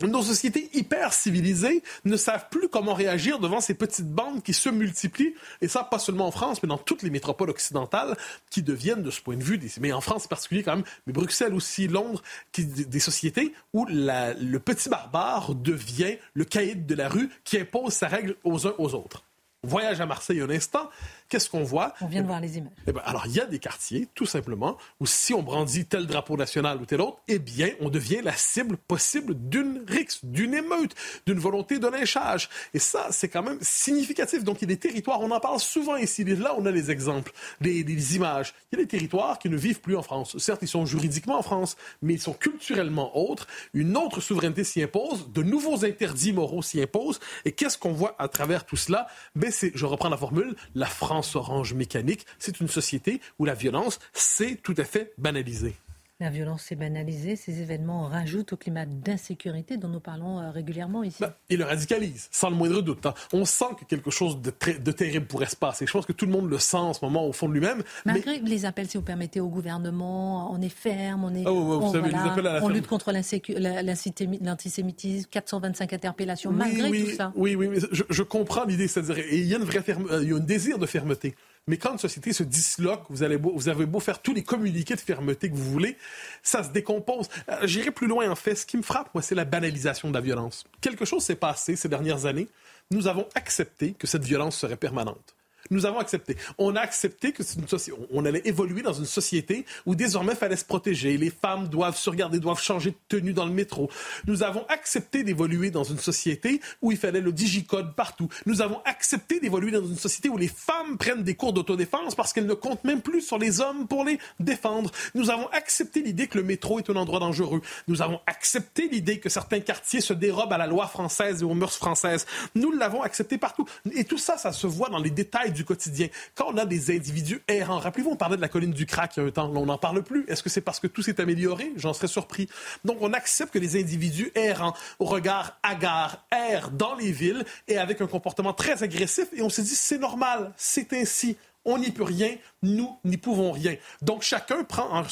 [SPEAKER 5] nos sociétés hyper civilisées ne savent plus comment réagir devant ces petites bandes qui se multiplient, et ça pas seulement en France, mais dans toutes les métropoles occidentales qui deviennent de ce point de vue, mais en France en particulier quand même, mais Bruxelles aussi, Londres, des sociétés où le petit barbare devient le caïd de la rue qui impose sa règle aux uns aux autres. Voyage à Marseille un instant, qu'est-ce qu'on voit?
[SPEAKER 1] On vient de voir les images.
[SPEAKER 5] Eh ben, alors, il y a des quartiers, tout simplement, où si on brandit tel drapeau national ou tel autre, eh bien, on devient la cible possible d'une rixe, d'une émeute, d'une volonté de lynchage. Et ça, c'est quand même significatif. Donc, il y a des territoires, on en parle souvent ici. Là, on a les exemples, les, les images. Il y a des territoires qui ne vivent plus en France. Certes, ils sont juridiquement en France, mais ils sont culturellement autres. Une autre souveraineté s'y impose, de nouveaux interdits moraux s'y imposent. Et qu'est-ce qu'on voit à travers tout cela? Ben, c'est, je reprends la formule, la France orange mécanique. C'est une société où la violence s'est tout à fait banalisée.
[SPEAKER 1] La violence s'est banalisée, ces événements rajoutent au climat d'insécurité dont nous parlons euh, régulièrement ici.
[SPEAKER 5] Ben, ils le radicalisent, sans le moindre doute. Hein. On sent que quelque chose de, de terrible pourrait se passer. Je pense que tout le monde le sent en ce moment au fond de lui-même.
[SPEAKER 1] Malgré les appels, si vous permettez, au gouvernement, on est ferme, on est...
[SPEAKER 5] on,
[SPEAKER 1] lutte contre l'antisémitisme, 425 interpellations, malgré tout ça.
[SPEAKER 5] Oui, oui, mais je, comprends l'idée, c'est-à-dire, il y a une vraie ferme, euh, il y a un désir de fermeté. Mais quand une société se disloque, vous, allez vous avez beau faire tous les communiqués de fermeté que vous voulez, ça se décompose. Euh, j'irai plus loin, en fait. Ce qui me frappe, moi, c'est la banalisation de la violence. Quelque chose s'est passé ces dernières années. Nous avons accepté que cette violence serait permanente nous avons accepté. On a accepté que une on allait évoluer dans une société où désormais il fallait se protéger. Les femmes doivent se regarder, doivent changer de tenue dans le métro. Nous avons accepté d'évoluer dans une société où il fallait le digicode partout. Nous avons accepté d'évoluer dans une société où les femmes prennent des cours d'autodéfense parce qu'elles ne comptent même plus sur les hommes pour les défendre. Nous avons accepté l'idée que le métro est un endroit dangereux. Nous avons accepté l'idée que certains quartiers se dérobent à la loi française et aux mœurs françaises. Nous l'avons accepté partout. Et tout ça, ça se voit dans les détails du quotidien. Quand on a des individus errants, rappelez-vous, on parlait de la colline du crack il y a un temps, on n'en parle plus. Est-ce que c'est parce que tout s'est amélioré? J'en serais surpris. Donc, on accepte que les individus errants, au regard hagard, errent dans les villes et avec un comportement très agressif, et on se dit, c'est normal, c'est ainsi on n'y peut rien, nous n'y pouvons rien. Donc chacun prend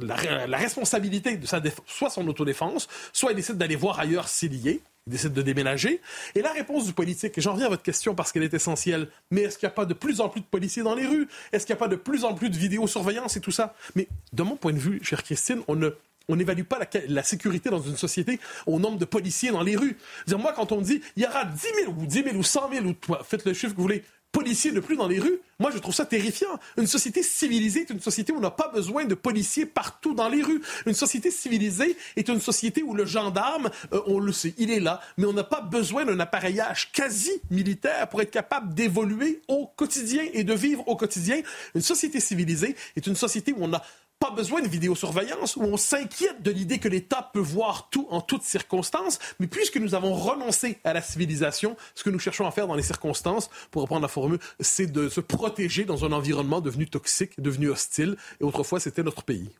[SPEAKER 5] la, responsabilité de sa soit son autodéfense, soit il décide d'aller voir ailleurs s'il y est, il décide de déménager. Et la réponse du politique, et j'en reviens à votre question parce qu'elle est essentielle, mais est-ce qu'il n'y a pas de plus en plus de policiers dans les rues? Est-ce qu'il n'y a pas de plus en plus de vidéosurveillance et tout ça? Mais de mon point de vue, chère Christine, on ne on n'évalue pas la, sécurité dans une société au nombre de policiers dans les rues. Dire, moi, quand on me dit, il y aura 10 000 ou 10 000 ou 100 000, ou faites le chiffre que vous voulez, policiers de plus dans les rues, moi je trouve ça terrifiant. Une société civilisée est une société où on n'a pas besoin de policiers partout dans les rues. Une société civilisée est une société où le gendarme, euh, on le sait, il est là, mais on n'a pas besoin d'un appareillage quasi militaire pour être capable d'évoluer au quotidien et de vivre au quotidien. Une société civilisée est une société où on a pas besoin de vidéosurveillance, où on s'inquiète de l'idée que l'État peut voir tout en toutes circonstances, mais puisque nous avons renoncé à la civilisation, ce que nous cherchons à faire dans les circonstances, pour reprendre la formule, c'est de se protéger dans un environnement devenu toxique, devenu hostile, et autrefois c'était notre pays.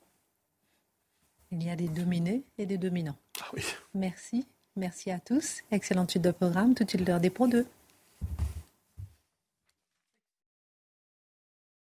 [SPEAKER 1] Il y a des dominés et des dominants.
[SPEAKER 5] Ah oui.
[SPEAKER 1] Merci. Merci à tous. Excellente suite de programme. Tout de suite l'heure des Pro 2.